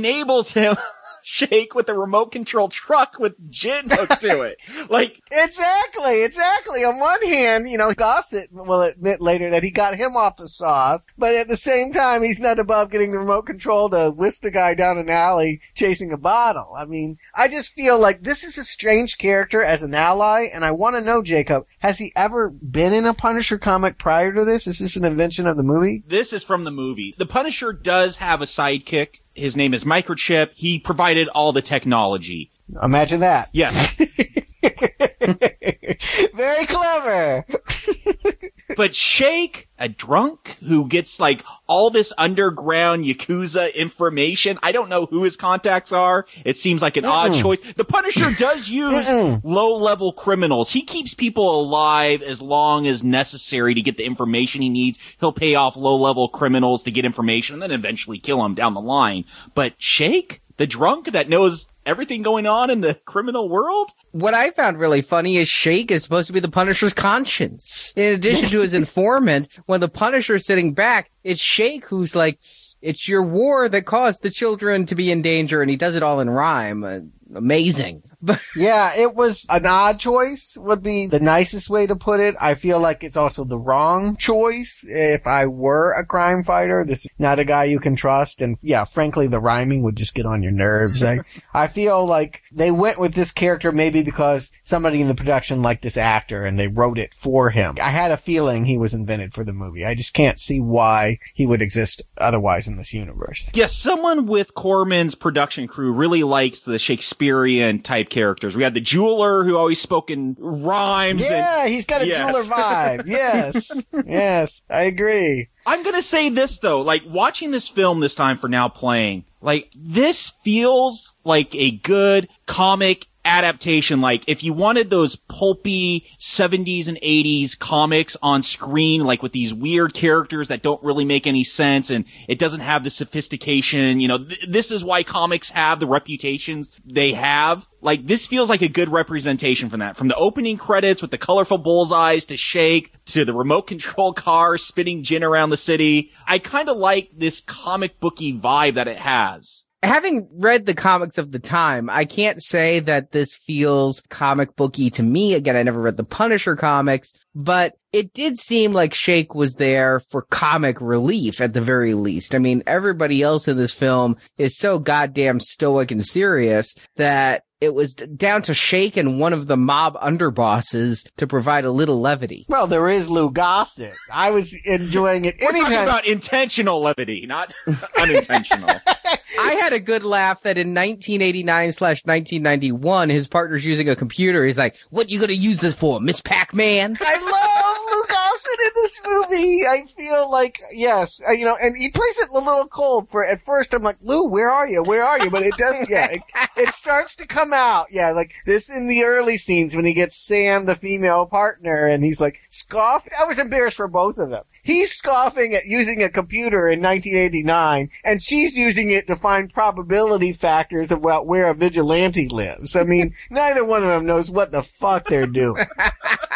[SPEAKER 12] enables him shake with a remote control truck with gin hooked to it. Like,
[SPEAKER 10] Exactly, exactly. On one hand, you know, Gossett will admit later that he got him off the sauce, but at the same time, he's not above getting the remote control to whisk the guy down an alley chasing a bottle. I mean, I just feel like this is a strange character as an ally, and I want to know, Jacob, has he ever been in a Punisher comic prior to this? Is this an invention of the movie?
[SPEAKER 12] This is from the movie. The Punisher does have a sidekick. His name is Microchip. He provided all the technology.
[SPEAKER 10] Imagine that.
[SPEAKER 12] Yes.
[SPEAKER 10] Very clever.
[SPEAKER 12] but Shake, a drunk who gets like all this underground Yakuza information. I don't know who his contacts are. It seems like an odd
[SPEAKER 10] Mm-mm.
[SPEAKER 12] choice. The Punisher does use low level criminals. He keeps people alive as long as necessary to get the information he needs. He'll pay off low level criminals to get information and then eventually kill them down the line. But Shake, the drunk that knows everything going on in the criminal world?
[SPEAKER 9] What I found really funny is Shake is supposed to be the Punisher's conscience. In addition to his informant, when the Punisher's sitting back, it's Shake who's like, it's your war that caused the children to be in danger, and he does it all in rhyme. Uh, amazing. But
[SPEAKER 10] yeah, it was an odd choice would be the nicest way to put it. I feel like it's also the wrong choice. If I were a crime fighter, this is not a guy you can trust. And yeah, frankly, the rhyming would just get on your nerves. I, I feel like they went with this character maybe because somebody in the production liked this actor and they wrote it for him. I had a feeling he was invented for the movie. I just can't see why he would exist otherwise in this universe.
[SPEAKER 12] Yes, someone with Corman's production crew really likes the Shakespearean type characters. We had the jeweler who always spoke in rhymes.
[SPEAKER 10] Yeah,
[SPEAKER 12] and,
[SPEAKER 10] he's got a
[SPEAKER 12] Yes.
[SPEAKER 10] jeweler vibe. Yes. yes, I agree.
[SPEAKER 12] I'm gonna say this though, like watching this film this time for now playing, like this feels like a good comic adaptation. Like if you wanted those pulpy 70s and 80s comics on screen, like with these weird characters that don't really make any sense and it doesn't have the sophistication, you know, th- this is why comics have the reputations they have. Like this feels like a good representation from that. From the opening credits with the colorful bullseyes to Shake to the remote control car spinning gin around the city. I kind of like this comic booky vibe that it has.
[SPEAKER 9] Having read the comics of the time, I can't say that this feels comic booky to me. Again, I never read the Punisher comics, but it did seem like Shake was there for comic relief at the very least. I mean, everybody else in this film is so goddamn stoic and serious that it was down to Shake and one of the mob underbosses to provide a little levity.
[SPEAKER 10] Well, there is Lou Gossett. I was enjoying it.
[SPEAKER 12] We're
[SPEAKER 10] anytime.
[SPEAKER 12] talking about intentional levity, not unintentional.
[SPEAKER 9] I had a good laugh that in 1989 slash 1991, his partner's using a computer. He's like, what you gonna use this for, Miss Pac-Man?
[SPEAKER 10] I love Gossett in this movie. I feel like, yes, uh, you know, and he plays it a little cold for, at first I'm like, Lou, where are you? Where are you? But it does, yeah, it, it starts to come out. Yeah, like this in the early scenes when he gets Sam, the female partner, and he's like, scoffed. I was embarrassed for both of them. He's scoffing at using a computer in 1989, and she's using it to find probability factors about where a vigilante lives. I mean, neither one of them knows what the fuck they're doing.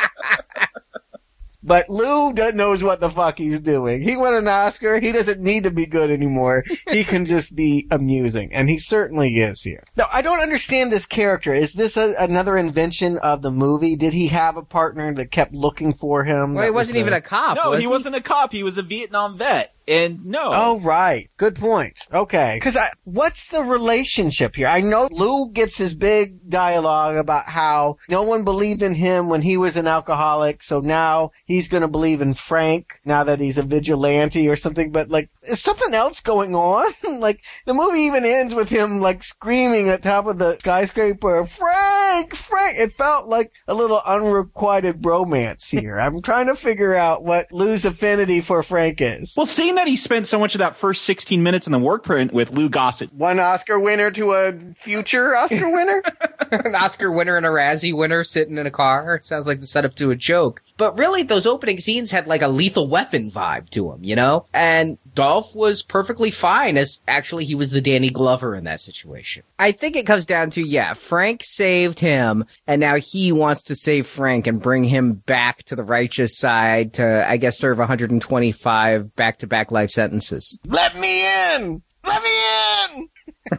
[SPEAKER 10] But Lou do- knows what the fuck he's doing. He won an Oscar. He doesn't need to be good anymore. He can just be amusing. And he certainly is here. Now, I don't understand this character. Is this a, another invention of the movie? Did he have a partner that kept looking for him?
[SPEAKER 9] Well, he
[SPEAKER 10] that was
[SPEAKER 9] wasn't even a cop.
[SPEAKER 12] No,
[SPEAKER 9] was
[SPEAKER 12] he wasn't a cop. He was a Vietnam vet. And no.
[SPEAKER 10] Oh, right. Good point. Okay. Cause I, what's the relationship here? I know Lou gets his big dialogue about how no one believed in him when he was an alcoholic, so now he's gonna believe in Frank now that he's a vigilante or something, but like, is something else going on? like, the movie even ends with him like screaming at top of the skyscraper, Frank! Frank! It felt like a little unrequited bromance here. I'm trying to figure out what Lou's affinity for Frank is.
[SPEAKER 12] Well, seeing that he spent so much of that first 16 minutes in the work print with Lou Gossett.
[SPEAKER 10] One Oscar winner to a future Oscar winner?
[SPEAKER 9] An Oscar winner and a Razzie winner sitting in a car. Sounds like the setup to a joke. But really, those opening scenes had like a lethal weapon vibe to them, you know? And Dolph was perfectly fine as actually he was the Danny Glover in that situation. I think it comes down to, yeah, Frank saved him and now he wants to save Frank and bring him back to the righteous side to, I guess, serve 125 back to back life sentences.
[SPEAKER 10] Let me in! Let me in!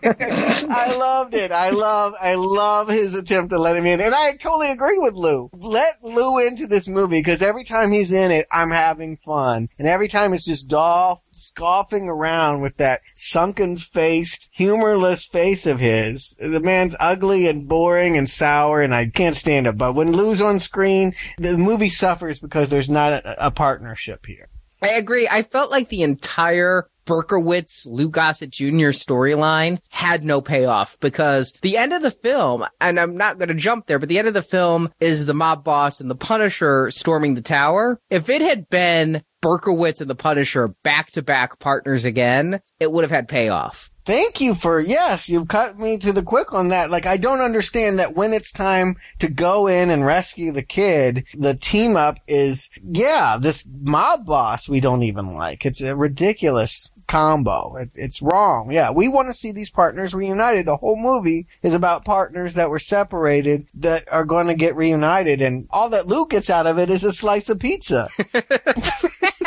[SPEAKER 10] I loved it. I love, I love his attempt to let him in. And I totally agree with Lou. Let Lou into this movie because every time he's in it, I'm having fun. And every time it's just Dolph scoffing around with that sunken faced, humorless face of his. The man's ugly and boring and sour and I can't stand it. But when Lou's on screen, the movie suffers because there's not a, a partnership here.
[SPEAKER 9] I agree. I felt like the entire Berkowitz, Lou Gossett Jr. storyline had no payoff because the end of the film, and I'm not going to jump there, but the end of the film is the mob boss and the Punisher storming the tower. If it had been Berkowitz and the Punisher back to back partners again, it would have had payoff.
[SPEAKER 10] Thank you for, yes, you've cut me to the quick on that. Like, I don't understand that when it's time to go in and rescue the kid, the team up is, yeah, this mob boss we don't even like. It's a ridiculous combo. It, it's wrong. Yeah, we want to see these partners reunited. The whole movie is about partners that were separated that are going to get reunited, and all that Luke gets out of it is a slice of pizza.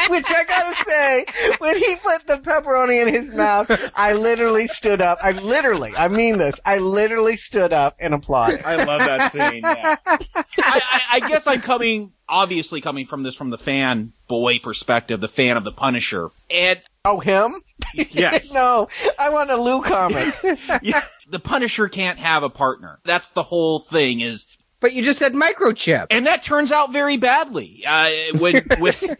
[SPEAKER 10] Which I gotta say, when he put the pepperoni in his mouth, I literally stood up. I literally, I mean this, I literally stood up and applauded.
[SPEAKER 12] I love that scene. Yeah. I, I, I guess I'm coming, obviously coming from this from the fan boy perspective, the fan of the Punisher, and
[SPEAKER 10] oh him.
[SPEAKER 12] Yes.
[SPEAKER 10] no, I want a Lou comic.
[SPEAKER 12] yeah, the Punisher can't have a partner. That's the whole thing. Is
[SPEAKER 9] But you just said microchip.
[SPEAKER 12] and that turns out very badly. Uh, when when it,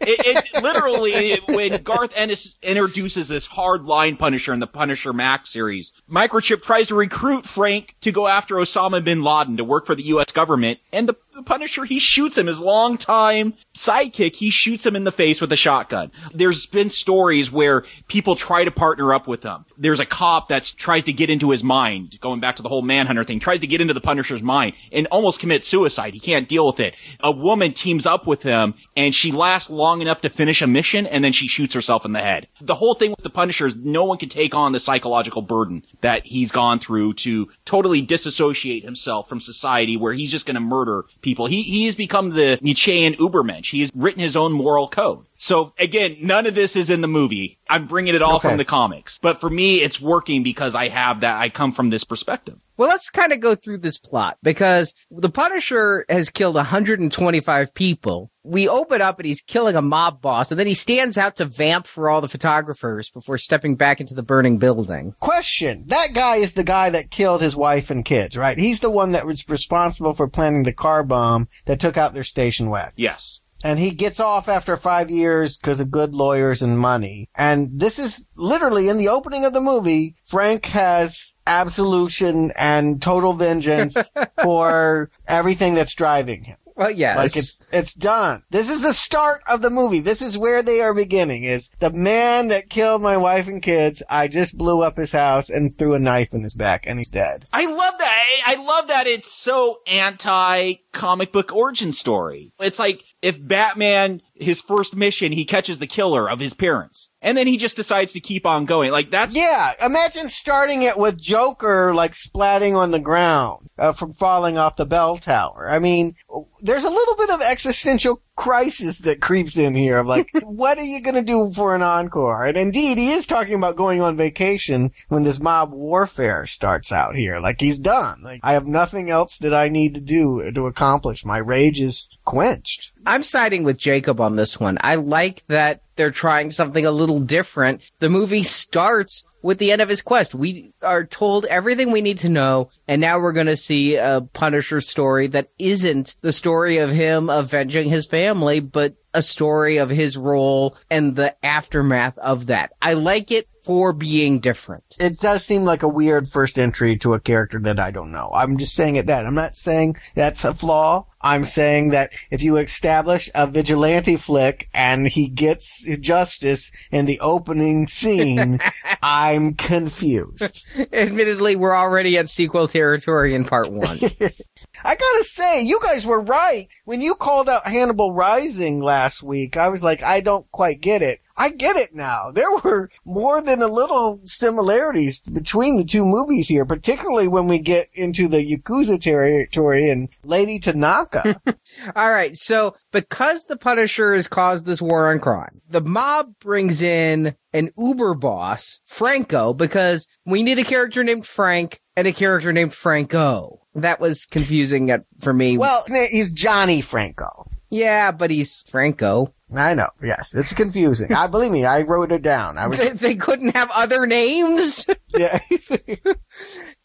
[SPEAKER 12] it literally when Garth Ennis introduces this hard line Punisher in the Punisher Max series, Microchip tries to recruit Frank to go after Osama bin Laden to work for the U.S. government, and the the Punisher, he shoots him, his longtime sidekick, he shoots him in the face with a shotgun. There's been stories where people try to partner up with him. There's a cop that tries to get into his mind, going back to the whole Manhunter thing, tries to get into the Punisher's mind and almost commits suicide. He can't deal with it. A woman teams up with him and she lasts long enough to finish a mission and then she shoots herself in the head. The whole thing with the Punisher is no one can take on the psychological burden that he's gone through to totally disassociate himself from society where he's just going to murder people. He, he has become the Nietzschean Ubermensch. He has written his own moral code. So again, none of this is in the movie. I'm bringing it all
[SPEAKER 9] Okay.
[SPEAKER 12] from the comics. But for me, it's working because I have that, I come from this perspective.
[SPEAKER 9] Well, let's kind of go through this plot because the Punisher has killed 125 people. We open up and he's killing a mob boss and then he stands out to vamp for all the photographers before stepping back into the burning building.
[SPEAKER 10] Question. That guy is the guy that killed his wife and kids, right? He's the one that was responsible for planning the car bomb that took out their station wagon.
[SPEAKER 12] Yes.
[SPEAKER 10] And he gets off after five years because of good lawyers and money. And this is literally in the opening of the movie, Frank has absolution and total vengeance for everything that's driving him.
[SPEAKER 9] Well, yes.
[SPEAKER 10] Like it's it's done. This is the start of the movie. This is where they are beginning. Is the man that killed my wife and kids? I just blew up his house and threw a knife in his back, and he's dead.
[SPEAKER 12] I love that. I I love that it's so anti comic book origin story. It's like if Batman, his first mission, he catches the killer of his parents. And then he just decides to keep on going. Like that's
[SPEAKER 10] Yeah, imagine starting it with Joker like splatting on the ground uh, from falling off the bell tower. I mean, there's a little bit of existential crisis that creeps in here of like, what are you going to do for an encore? And indeed, he is talking about going on vacation when this mob warfare starts out here. Like he's done. Like I have nothing else that I need to do to accomplish. My rage is quenched.
[SPEAKER 9] I'm siding with Jacob on this one. I like that they're trying something a little different. The movie starts with the end of his quest. We are told everything we need to know, and now we're going to see a Punisher story that isn't the story of him avenging his family, but a story of his role and the aftermath of that. I like it for being different.
[SPEAKER 10] It does seem like a weird first entry to a character that I don't know. I'm just saying it that. I'm not saying that's a flaw. I'm saying that if you establish a vigilante flick and he gets justice in the opening scene, I'm confused.
[SPEAKER 9] Admittedly, we're already at sequel territory in part one.
[SPEAKER 10] I gotta say, you guys were right. When you called out Hannibal Rising last week, I was like, I don't quite get it. I get it now. There were more than a little similarities between the two movies here, particularly when we get into the Yakuza territory and Lady Tanaka.
[SPEAKER 9] All right. So because the Punisher has caused this war on crime, the mob brings in an Uber boss, Franco, because we need a character named Frank and a character named Franco. That was confusing for me.
[SPEAKER 10] well, he's Johnny Franco.
[SPEAKER 9] yeah, but he's Franco.
[SPEAKER 10] I know. Yes, it's confusing. I believe me. I wrote it down. I was.
[SPEAKER 9] They, they couldn't have other names.
[SPEAKER 10] Yeah.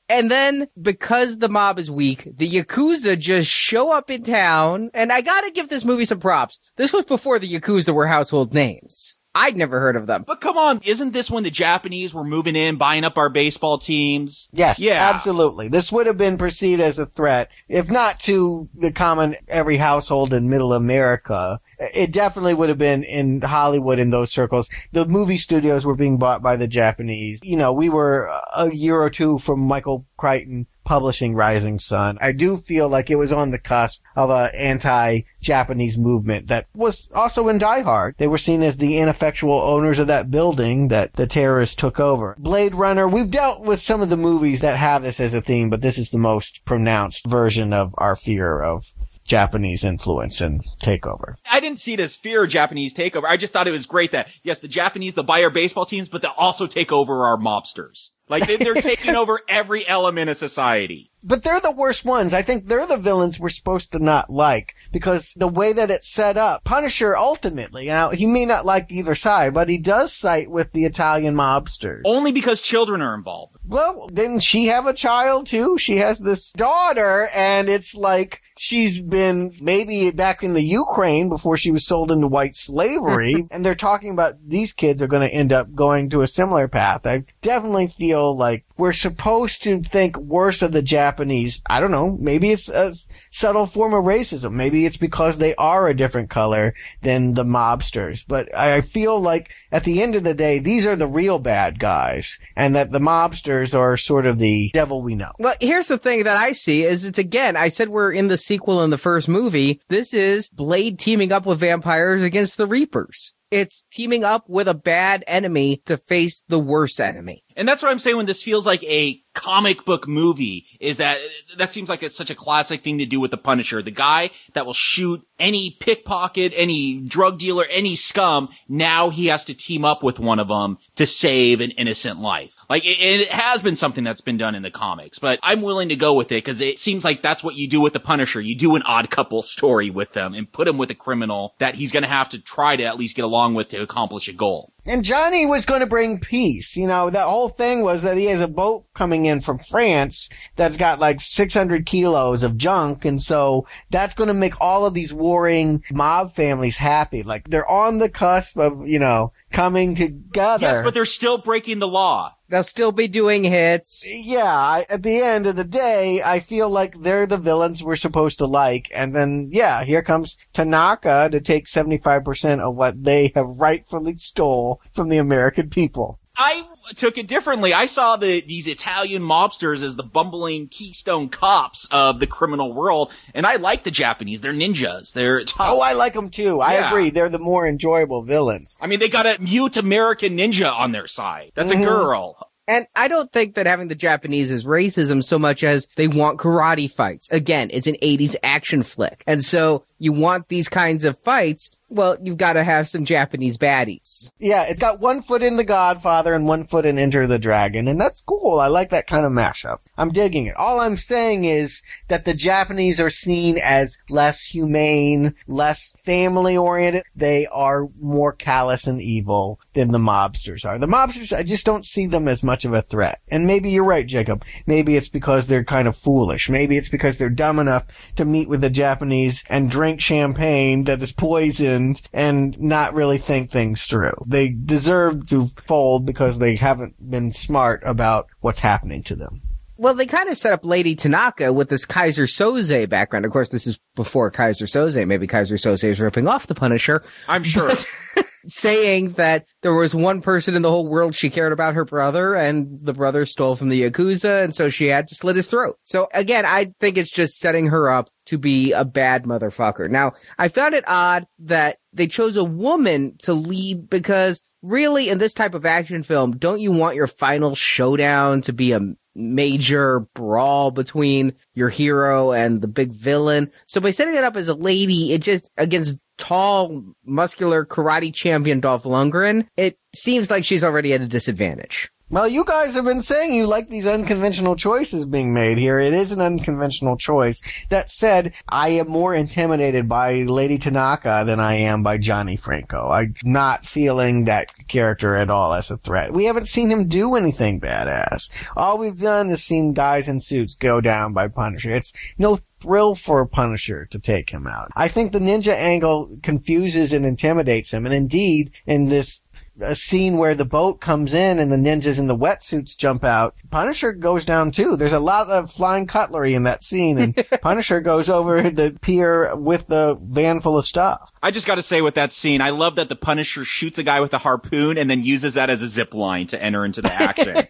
[SPEAKER 9] And then, because the mob is weak, the Yakuza just show up in town. And I gotta give this movie some props. This was before the Yakuza were household names. I'd never heard of them.
[SPEAKER 12] But come on, isn't this when the Japanese were moving in, buying up our baseball teams?
[SPEAKER 10] Yes,
[SPEAKER 12] Yeah.
[SPEAKER 10] absolutely. This would have been perceived as a threat, if not to the common every household in middle America. It definitely would have been in Hollywood in those circles. The movie studios were being bought by the Japanese. You know, we were a year or two from Michael Crichton publishing Rising Sun. I do feel like it was on the cusp of a anti-Japanese movement that was also in Die Hard. They were seen as the ineffectual owners of that building that the terrorists took over. Blade Runner, we've dealt with some of the movies that have this as a theme, but this is the most pronounced version of our fear of Japanese influence and takeover.
[SPEAKER 12] I didn't see it as fear of Japanese takeover. I just thought it was great that, yes, the Japanese, they'll buy our baseball teams, but they'll also take over our mobsters. Like, they, they're taking over every element of society.
[SPEAKER 10] But they're the worst ones. I think they're the villains we're supposed to not like because the way that it's set up, Punisher ultimately, now he may not like either side, but he does side with the Italian mobsters.
[SPEAKER 12] Only because children are involved.
[SPEAKER 10] Well, didn't she have a child too? She has this daughter and it's like she's been maybe back in the Ukraine before she was sold into white slavery. and they're talking about these kids are going to end up going to a similar path. I definitely feel like we're supposed to think worse of the Japanese. I don't know. Maybe it's a subtle form of racism. Maybe it's because they are a different color than the mobsters. But I feel like at the end of the day, these are the real bad guys and that the mobsters are sort of the devil we know.
[SPEAKER 9] Well, here's the thing that I see is it's again, I said we're in the sequel in the first movie. This is Blade teaming up with vampires against the Reapers. It's teaming up with a bad enemy to face the worst enemy.
[SPEAKER 12] And that's what I'm saying when this feels like a comic book movie is that that seems like it's such a classic thing to do with the Punisher. The guy that will shoot any pickpocket, any drug dealer, any scum. Now he has to team up with one of them to save an innocent life. Like it, it has been something that's been done in the comics, but I'm willing to go with it because it seems like that's what you do with the Punisher. You do an odd couple story with them and put him with a criminal that he's going to have to try to at least get along with to accomplish a goal.
[SPEAKER 10] And Johnny was going to bring peace. You know, that whole thing was that he has a boat coming in from France that's got like 600 kilos of junk. And so that's going to make all of these warring mob families happy. Like they're on the cusp of, you know, coming together.
[SPEAKER 12] Yes, but they're still breaking the law.
[SPEAKER 9] They'll still be doing hits.
[SPEAKER 10] Yeah, I, at the end of the day, I feel like they're the villains we're supposed to like. And then, yeah, here comes Tanaka to take 75% of what they have rightfully stole from the American people.
[SPEAKER 12] I took it differently. I saw the these Italian mobsters as the bumbling keystone cops of the criminal world, and I like the Japanese. They're ninjas. They're tough.
[SPEAKER 10] Oh, I like them too. I
[SPEAKER 12] Yeah.
[SPEAKER 10] agree. They're the more enjoyable villains.
[SPEAKER 12] I mean, they got a mute American ninja on their side. That's
[SPEAKER 10] Mhm.
[SPEAKER 12] a girl.
[SPEAKER 9] And I don't think that having the Japanese is racism so much as they want karate fights. Again, it's an 80s action flick. And so you want these kinds of fights. Well, you've got to have some Japanese baddies.
[SPEAKER 10] Yeah, it's got one foot in The Godfather and one foot in Enter the Dragon, and that's cool. I like that kind of mashup. I'm digging it. All I'm saying is that the Japanese are seen as less humane, less family oriented. They are more callous and evil than the mobsters are. The mobsters, I just don't see them as much of a threat. And maybe you're right, Jacob. Maybe it's because they're kind of foolish. Maybe it's because they're dumb enough to meet with the Japanese and drink champagne that is poisoned and not really think things through. They deserve to fold because they haven't been smart about what's happening to them.
[SPEAKER 9] Well, they kind of set up Lady Tanaka with this Keyser Söze background. Of course, this is before Keyser Söze. Maybe Keyser Söze is ripping off the Punisher.
[SPEAKER 12] I'm sure.
[SPEAKER 9] saying that there was one person in the whole world she cared about her brother and the brother stole from the Yakuza and so she had to slit his throat. So again, I think it's just setting her up to be a bad motherfucker. Now, I found it odd that they chose a woman to lead because really in this type of action film, don't you want your final showdown to be a major brawl between your hero and the big villain. So by setting it up as a lady, it just against tall, muscular karate champion Dolph Lundgren, it seems like she's already at a disadvantage.
[SPEAKER 10] Well, you guys have been saying you like these unconventional choices being made here. It is an unconventional choice. That said, I am more intimidated by Lady Tanaka than I am by Johnny Franco. I'm not feeling that character at all as a threat. We haven't seen him do anything badass. All we've done is seen guys in suits go down by Punisher. It's no thrill for a Punisher to take him out. I think the ninja angle confuses and intimidates him. And indeed, in this a scene where the boat comes in and the ninjas in the wetsuits jump out. Punisher goes down too. There's a lot of flying cutlery in that scene, and Punisher goes over the pier with the van full of stuff.
[SPEAKER 12] I just got to say with that scene, I love that the Punisher shoots a guy with a harpoon and then uses that as a zip line to enter into the action.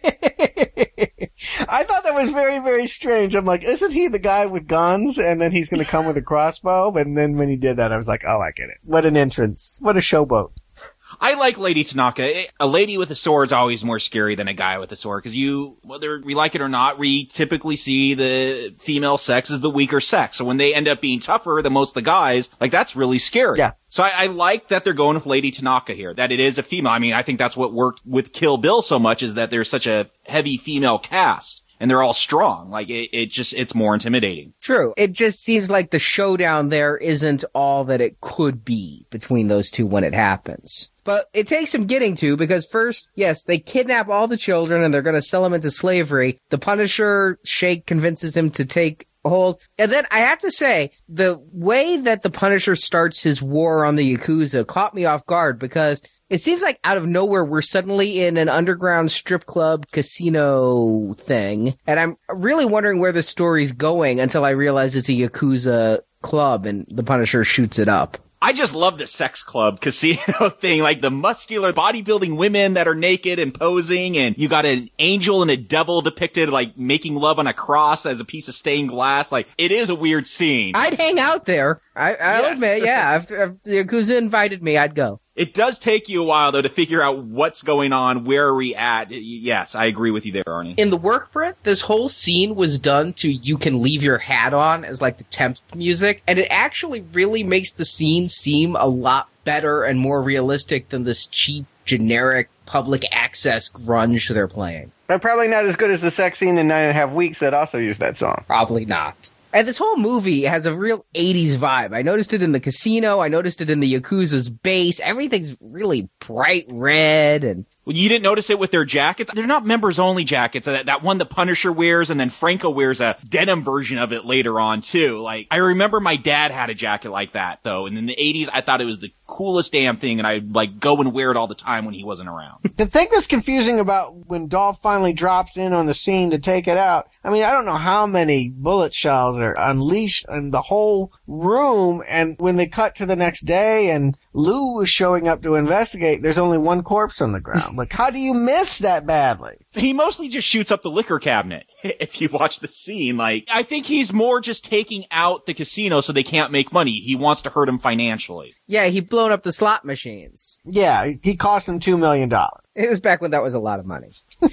[SPEAKER 10] I thought that was very, very strange. I'm like, isn't he the guy with guns? And then he's going to come with a crossbow. And then when he did that, I was like, oh, I get it. What an entrance. What a showboat.
[SPEAKER 12] I like Lady Tanaka. Eh, a lady with a sword is always more scary than a guy with a sword because you, whether we like it or not, we typically see the female sex as the weaker sex. So when they end up being tougher than most of the guys, like that's really scary.
[SPEAKER 10] Yeah.
[SPEAKER 12] So I, I like that they're going with Lady Tanaka here. That it is a female. I mean, I think that's what worked with Kill Bill so much is that there's such a heavy female cast and they're all strong. Like it, it just, it's more intimidating.
[SPEAKER 9] True. It just seems like the showdown there isn't all that it could be between those two when it happens. But it takes some getting to because first, yes, they kidnap all the children and they're going to sell them into slavery. The Punisher, Shake convinces him to take hold. And then I have to say, the way that the Punisher starts his war on the Yakuza caught me off guard because it seems like out of nowhere we're suddenly in an underground strip club casino thing. And I'm really wondering where the story's going until I realize it's a Yakuza club and the Punisher shoots it up.
[SPEAKER 12] I just love the sex club casino thing, like the muscular bodybuilding women that are naked and posing, and you got an angel and a devil depicted like making love on a cross as a piece of stained glass. Like it is a weird scene.
[SPEAKER 9] I'd hang out there. I, I'll
[SPEAKER 12] Yes.
[SPEAKER 9] admit, yeah. If, if the Yakuza invited me, I'd go.
[SPEAKER 12] It does take you a while though to figure out what's going on, where are we at. Yes, I agree with you there, Arnie.
[SPEAKER 9] In the work print, this whole scene was done to "You Can Leave Your Hat On" as like the temp music, and it actually really makes the scene seem a lot better and more realistic than this cheap, generic public access grunge they're playing.
[SPEAKER 10] But probably not as good as the sex scene in Nine and a Half Weeks that also used that song.
[SPEAKER 9] Probably not. And this whole movie has a real 80s vibe. I noticed it in the casino. I noticed it in the Yakuza's base. Everything's really bright red and
[SPEAKER 12] Well, you didn't notice it with their jackets. They're not members only jackets. That, that one the Punisher wears, and then Franco wears a denim version of it later on too. Like I remember my dad had a jacket like that though, and in the '80s I thought it was the coolest damn thing, and I'd like go and wear it all the time when he wasn't around.
[SPEAKER 10] The thing that's confusing about when Dolph finally drops in on the scene to take it out, I mean, I don't know how many bullet shells are unleashed in the whole room, and when they cut to the next day and Lou was showing up to investigate, there's only one corpse on the ground. Like, how do you miss that badly?
[SPEAKER 12] He mostly just shoots up the liquor cabinet. If you watch the scene, like I think he's more just taking out the casino so they can't make money. He wants to hurt him financially.
[SPEAKER 9] yeah, he blown up the slot machines.
[SPEAKER 10] Yeah, he cost him two million dollars.
[SPEAKER 9] It was back when that was a lot of money.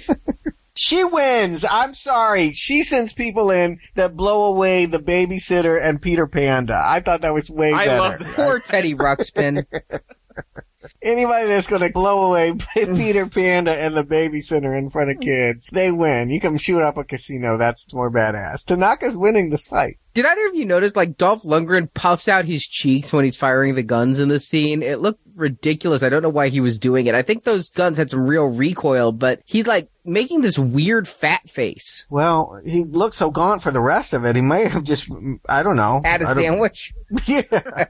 [SPEAKER 10] She wins. I'm sorry. She sends people in that blow away the babysitter and Peter Panda. I thought that was way
[SPEAKER 9] I
[SPEAKER 10] better.
[SPEAKER 9] love that. Poor Teddy Ruxpin.
[SPEAKER 10] Anybody that's going to blow away Peter Panda and the babysitter in front of kids, they win. You come shoot up a casino. That's more badass. Tanaka's winning this fight.
[SPEAKER 9] Did either of you notice like Dolph Lundgren puffs out his cheeks when he's firing the guns in the scene? It looked ridiculous. I don't know why he was doing it. I think those guns had some real recoil, but he's like making this weird fat face.
[SPEAKER 10] Well, he looked so gaunt for the rest of it. He may have just, I don't know.
[SPEAKER 9] Had a sandwich.
[SPEAKER 10] Yeah.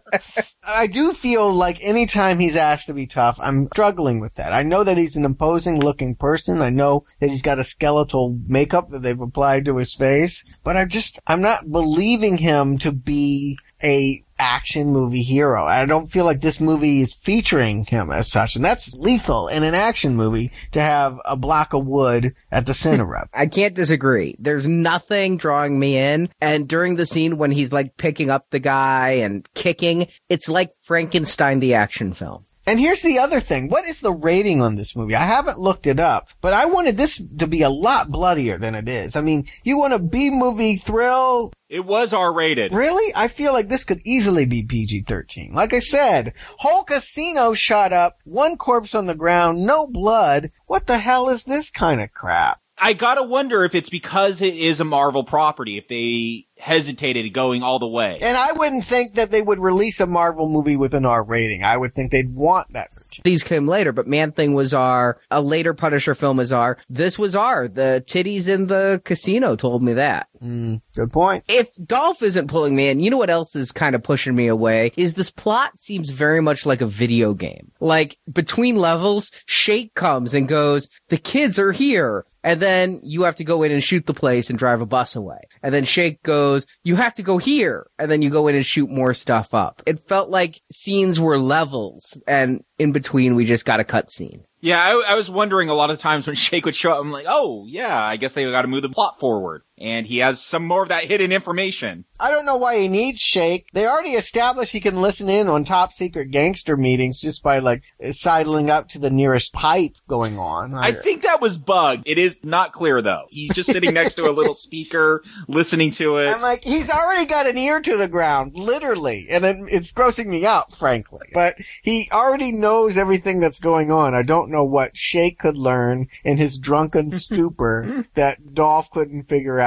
[SPEAKER 10] I do feel like anytime he's asked to be tough, I'm struggling with that. I know that he's an imposing looking person. I know that he's got a skeletal makeup that they've applied to his face, but I just, I'm not believing him to be a action movie hero. I don't feel like this movie is featuring him as such, and that's lethal in an action movie to have a block of wood at the center of.
[SPEAKER 9] I can't disagree. There's nothing drawing me in. And during the scene when he's like picking up the guy and kicking, it's like Frankenstein the action film.
[SPEAKER 10] And here's the other thing. What is the rating on this movie? I haven't looked it up, but I wanted this to be a lot bloodier than it is. I mean, you want a B movie thrill?
[SPEAKER 12] It was R rated.
[SPEAKER 10] Really? I feel like this could easily be PG-13. Like I said, whole casino shot up, one corpse on the ground, no blood. What the hell is this kind of crap?
[SPEAKER 12] I gotta wonder if it's because it is a Marvel property, if they hesitated going all the way.
[SPEAKER 10] And I wouldn't think that they would release a Marvel movie with an R rating. I would think they'd want that.
[SPEAKER 9] These came later, but Man Thing was R. A later Punisher film is R. This was R. The titties in the casino told me that.
[SPEAKER 10] Mm, good point.
[SPEAKER 9] If Dolph isn't pulling me in, you know what else is kind of pushing me away? Is this plot seems very much like a video game. Like between levels, Shake comes and goes, the kids are here. And then you have to go in and shoot the place and drive a bus away. And then Shake goes, you have to go here. And then you go in and shoot more stuff up. It felt like scenes were levels and in between we just got a cutscene.
[SPEAKER 12] Yeah, I, I was wondering a lot of times when Shake would show up, I'm like, oh, yeah, I guess they gotta move the plot forward. And he has some more of that hidden information.
[SPEAKER 10] I don't know why he needs Shake. They already established he can listen in on top secret gangster meetings just by like sidling up to the nearest pipe going on.
[SPEAKER 12] I think that was bugged. It is not clear though. He's just sitting next to a little speaker, listening to it.
[SPEAKER 10] I'm like, he's already got an ear to the ground, literally, and it, it's grossing me out, frankly. But he already knows everything that's going on. I don't know what Shake could learn in his drunken stupor that Dolph couldn't figure out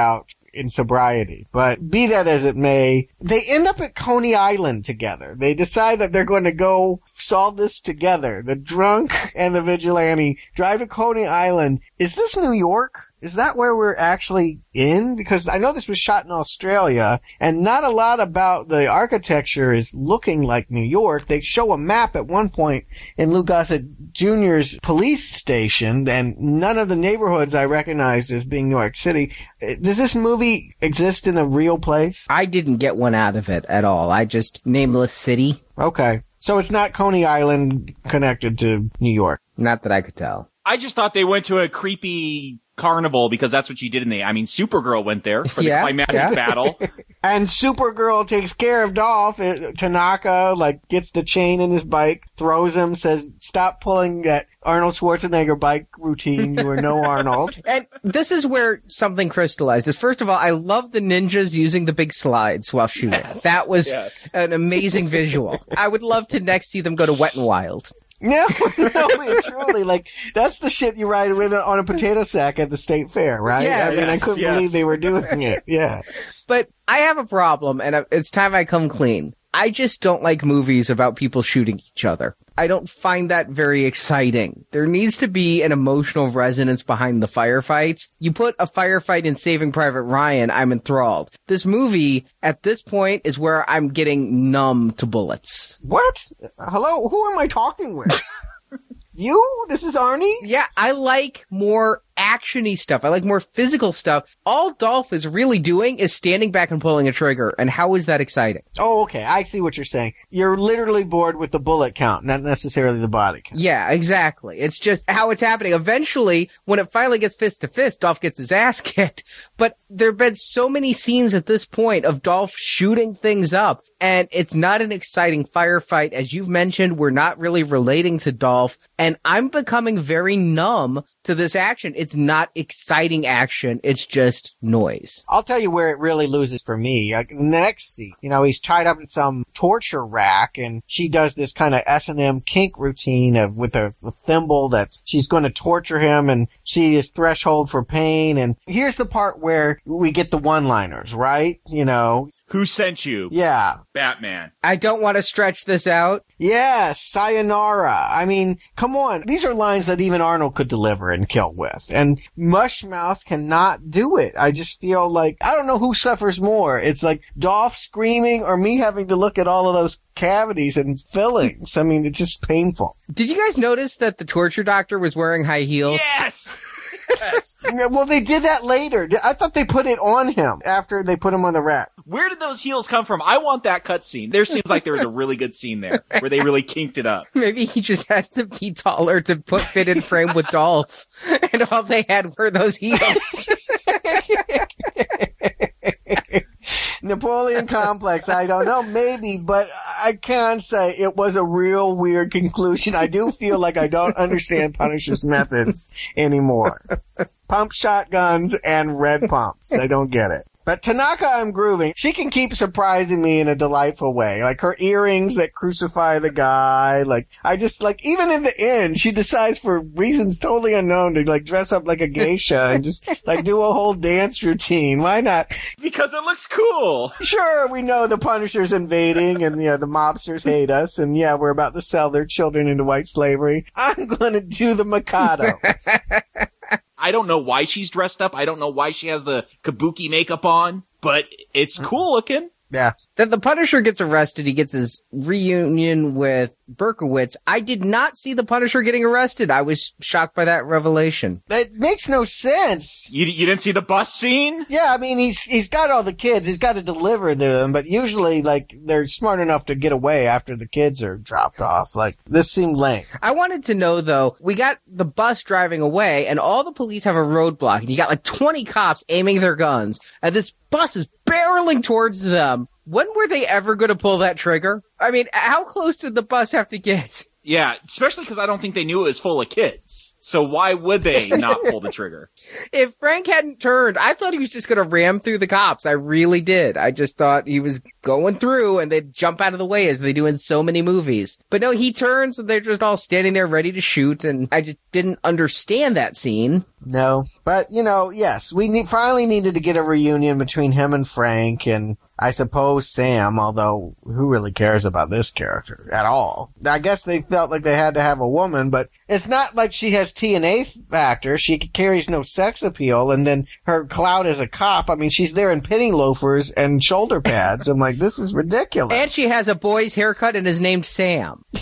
[SPEAKER 10] in sobriety. But be that as it may, they end up at Coney Island together. They decide that they're going to go solve this together. The drunk and the vigilante drive to Coney Island. Is this New York? Is that where we're actually in? Because I know this was shot in Australia, and not a lot about the architecture is looking like New York. They show a map at one point in Lou Gossett Jr.'s police station, and none of the neighborhoods I recognized as being New York City. Uh, Does this movie exist in a real place?
[SPEAKER 9] I didn't get one out of it at all. I just nameless city.
[SPEAKER 10] Okay. So it's not Coney Island connected to New York.
[SPEAKER 9] Not that I could tell.
[SPEAKER 12] I just thought they went to a creepy carnival because that's what she did in the. I mean, Supergirl went there for the
[SPEAKER 10] Yeah,
[SPEAKER 12] climactic
[SPEAKER 10] yeah.
[SPEAKER 12] battle.
[SPEAKER 10] And Supergirl takes care of Dolph. Uh, Tanaka, like, gets the chain in his bike, throws him, says, stop pulling that Arnold Schwarzenegger bike routine. You are no Arnold.
[SPEAKER 9] And this is where something crystallizes. First of all, I love the ninjas using the big slides while shooting. that was
[SPEAKER 10] yes.
[SPEAKER 9] an amazing visual. I would love to next see them go to Wet and Wild.
[SPEAKER 10] No, no, truly, like, that's the shit you ride with on a potato sack at the state fair, right? I mean, I couldn't
[SPEAKER 9] yes.
[SPEAKER 10] believe they were doing it. Yeah.
[SPEAKER 9] But I have a problem, and it's time I come clean. I just don't like movies about people shooting each other. I don't find that very exciting. There needs to be an emotional resonance behind the firefights. You put a firefight in Saving Private Ryan, I'm enthralled. This movie, at this point, is where I'm getting numb to bullets.
[SPEAKER 10] What? Hello? Who am I talking with? you? This is Arnie?
[SPEAKER 9] Yeah, I like more actiony stuff. I like more physical stuff. All Dolph is really doing is standing back and pulling a trigger. And how is that exciting?
[SPEAKER 10] Oh, okay. I see what you're saying. You're literally bored with the bullet count, not necessarily the body count.
[SPEAKER 9] Yeah, exactly. It's just how it's happening. Eventually, when it finally gets fist to fist, Dolph gets his ass kicked. But there have been so many scenes at this point of Dolph shooting things up, and it's not an exciting firefight. As you've mentioned, we're not really relating to Dolph, and I'm becoming very numb to this action. It's not exciting action. It's just noise.
[SPEAKER 10] I'll tell you where it really loses for me. Like, in the next scene, you know, he's tied up in some torture rack and she does this kind of S&M kink routine of with a, a thimble that she's going to torture him and see his threshold for pain. And here's the part where we get the one-liners, right? You know,
[SPEAKER 12] Who sent you?
[SPEAKER 10] yeah.
[SPEAKER 12] Batman.
[SPEAKER 9] I don't want to stretch this out.
[SPEAKER 10] Yeah, sayonara. I mean, come on. These are lines that even Arnold could deliver and kill with. And Mushmouth cannot do it. I just feel like, I don't know who suffers more. It's like Dolph screaming or me having to look at all of those cavities and fillings. I mean, it's just painful.
[SPEAKER 9] Did you guys notice that the torture doctor was wearing high heels?
[SPEAKER 12] Yes!
[SPEAKER 10] Yeah, well, they did that later. I thought they put it on him after they put him on the rack.
[SPEAKER 12] Where did those heels come from? I want that cut scene. There seems like there was a really good scene there where they really kinked it up.
[SPEAKER 9] Maybe he just had to be taller to put fit in frame with Dolph, and all they had were those heels.
[SPEAKER 10] Napoleon complex. I don't know, maybe, but I can't say it was a real weird conclusion. I do feel like I don't understand Punisher's methods anymore. Pump shotguns and red pumps. I don't get it. But Tanaka, I'm grooving. She can keep surprising me in a delightful way. Like her earrings that crucify the guy. Like, I just, like, even in the end, she decides for reasons totally unknown to, like, dress up like a geisha and just, like, do a whole dance routine. Why not?
[SPEAKER 12] Because it looks cool.
[SPEAKER 10] Sure, we know the Punisher's invading and, yeah, the mobsters hate us and, yeah, we're about to sell their children into white slavery. I'm gonna do the Mikado.
[SPEAKER 12] I don't know why she's dressed up. I don't know why she has the kabuki makeup on, but it's mm-hmm. cool looking.
[SPEAKER 10] Yeah.
[SPEAKER 9] That the Punisher gets arrested, he gets his reunion with Berkowitz. I did not see the Punisher getting arrested. I was shocked by that revelation.
[SPEAKER 10] That makes no sense.
[SPEAKER 12] You, you didn't see the bus scene?
[SPEAKER 10] Yeah, I mean, he's, he's got all the kids. He's got to deliver to them, but usually, like, they're smart enough to get away after the kids are dropped off. Like, this seemed lame.
[SPEAKER 9] I wanted to know though, we got the bus driving away and all the police have a roadblock and you got like 20 cops aiming their guns and this bus is barreling towards them. When were they ever going to pull that trigger? I mean, how close did the bus have to get?
[SPEAKER 12] Yeah, especially because I don't think they knew it was full of kids. So why would they not pull the trigger?
[SPEAKER 9] If Frank hadn't turned, I thought he was just going to ram through the cops. I really did. I just thought he was going through and they'd jump out of the way as they do in so many movies. But no, he turns and they're just all standing there ready to shoot. And I just didn't understand that scene.
[SPEAKER 10] No, but you know, yes, we need, finally needed to get a reunion between him and Frank, and I suppose Sam. Although, who really cares about this character at all? I guess they felt like they had to have a woman, but it's not like she has TNA factor. She carries no sex appeal, and then her clout as a cop. I mean, she's there in penny loafers and shoulder pads. I'm like, this is ridiculous.
[SPEAKER 9] And she has a boy's haircut and is named Sam.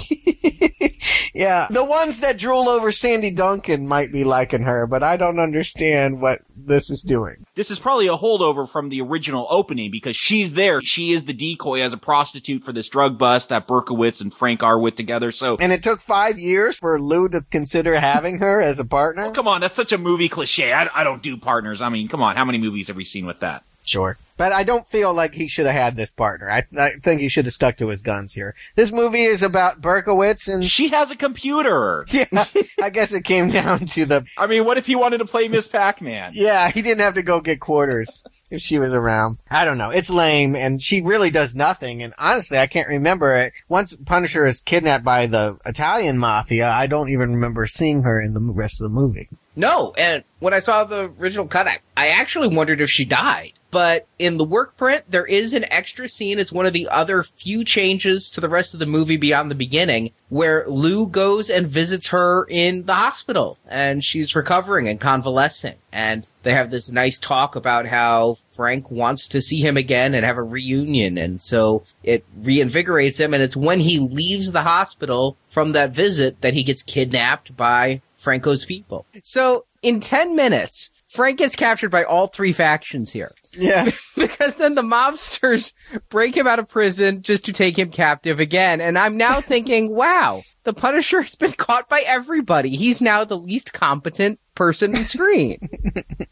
[SPEAKER 10] Yeah, the ones that drool over Sandy Duncan might be liking her, but I don't understand what this is doing.
[SPEAKER 12] This is probably a holdover from the original opening because she's there. She is the decoy as a prostitute for this drug bust that Berkowitz and Frank are with together. So,
[SPEAKER 10] And it took five years for Lou to consider having her as a partner.
[SPEAKER 12] come on, that's such a movie cliche. I, I don't do partners. I mean, come on, how many movies have we seen with that?
[SPEAKER 10] Sure. But I don't feel like he should have had this partner. I, I think he should have stuck to his guns here. This movie is about Berkowitz and.
[SPEAKER 12] She has a computer.
[SPEAKER 10] Yeah, I guess it came down to the.
[SPEAKER 12] I mean, what if he wanted to play Miss Pac-Man?
[SPEAKER 10] Yeah, he didn't have to go get quarters if she was around. I don't know. It's lame, and she really does nothing. And honestly, I can't remember it. Once Punisher is kidnapped by the Italian mafia, I don't even remember seeing her in the rest of the movie.
[SPEAKER 9] No, and when I saw the original cut, I, I actually wondered if she died. But in the work print, there is an extra scene. It's one of the other few changes to the rest of the movie beyond the beginning, where Lou goes and visits her in the hospital, and she's recovering and convalescing. And they have this nice talk about how Frank wants to see him again and have a reunion, and so it reinvigorates him. And it's when he leaves the hospital from that visit that he gets kidnapped by Franco's people. So in 10 minutes, Frank gets captured by all three factions here.
[SPEAKER 10] Yeah.
[SPEAKER 9] because then the mobsters break him out of prison just to take him captive again. And I'm now thinking, wow, the Punisher has been caught by everybody. He's now the least competent person screen.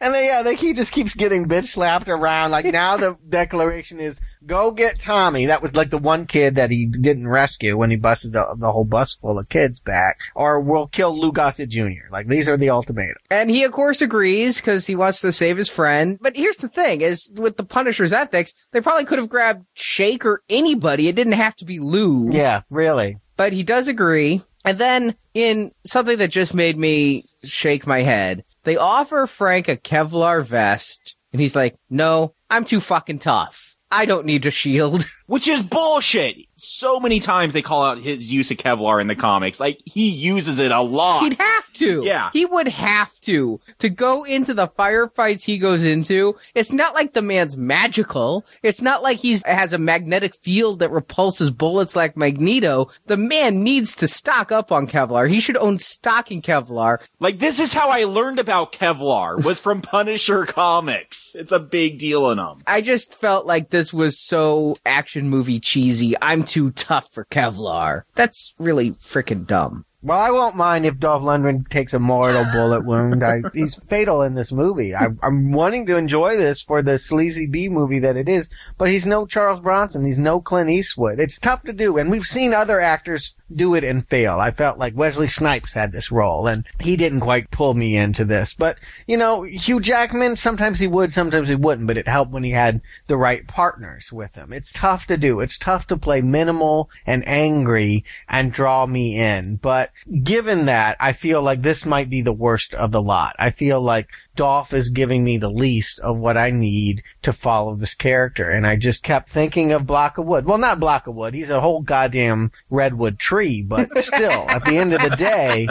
[SPEAKER 10] And they, yeah, he just keeps getting bitch slapped around. Like now the declaration is, go get Tommy. That was like the one kid that he didn't rescue when he busted the, the whole bus full of kids back. Or we'll kill Lou Gossett Jr. Like these are the ultimatums.
[SPEAKER 9] And he, of course, agrees because he wants to save his friend. But here's the thing is with the Punisher's ethics, they probably could have grabbed Shake or anybody. It didn't have to be Lou.
[SPEAKER 10] Yeah, really.
[SPEAKER 9] But he does agree. And then in something that just made me shake my head, they offer Frank a Kevlar vest. And he's like, no, I'm too fucking tough. I don't need a shield.
[SPEAKER 12] Which is bullshit. So many times they call out his use of Kevlar in the comics. Like, he uses it a lot.
[SPEAKER 9] He'd have to.
[SPEAKER 12] Yeah.
[SPEAKER 9] He would have to. To go into the firefights he goes into, it's not like the man's magical. It's not like he's has a magnetic field that repulses bullets like Magneto. The man needs to stock up on Kevlar. He should own stock in Kevlar.
[SPEAKER 12] Like, this is how I learned about Kevlar, was from Punisher comics. It's a big deal in them.
[SPEAKER 9] I just felt like this was so action movie cheesy. I'm too tough for Kevlar. That's really freaking dumb.
[SPEAKER 10] Well, I won't mind if Dolph Lundgren takes a mortal bullet wound. I, he's fatal in this movie. I, I'm wanting to enjoy this for the sleazy B movie that it is, but he's no Charles Bronson. He's no Clint Eastwood. It's tough to do, and we've seen other actors do it and fail. I felt like Wesley Snipes had this role, and he didn't quite pull me into this. But, you know, Hugh Jackman, sometimes he would, sometimes he wouldn't, but it helped when he had the right partners with him. It's tough to do. It's tough to play minimal and angry and draw me in. But given that, I feel like this might be the worst of the lot. I feel like Dolph is giving me the least of what I need to follow this character. And I just kept thinking of Block of Wood. Well, not Block of Wood. He's a whole goddamn redwood tree, but still, at the end of the day,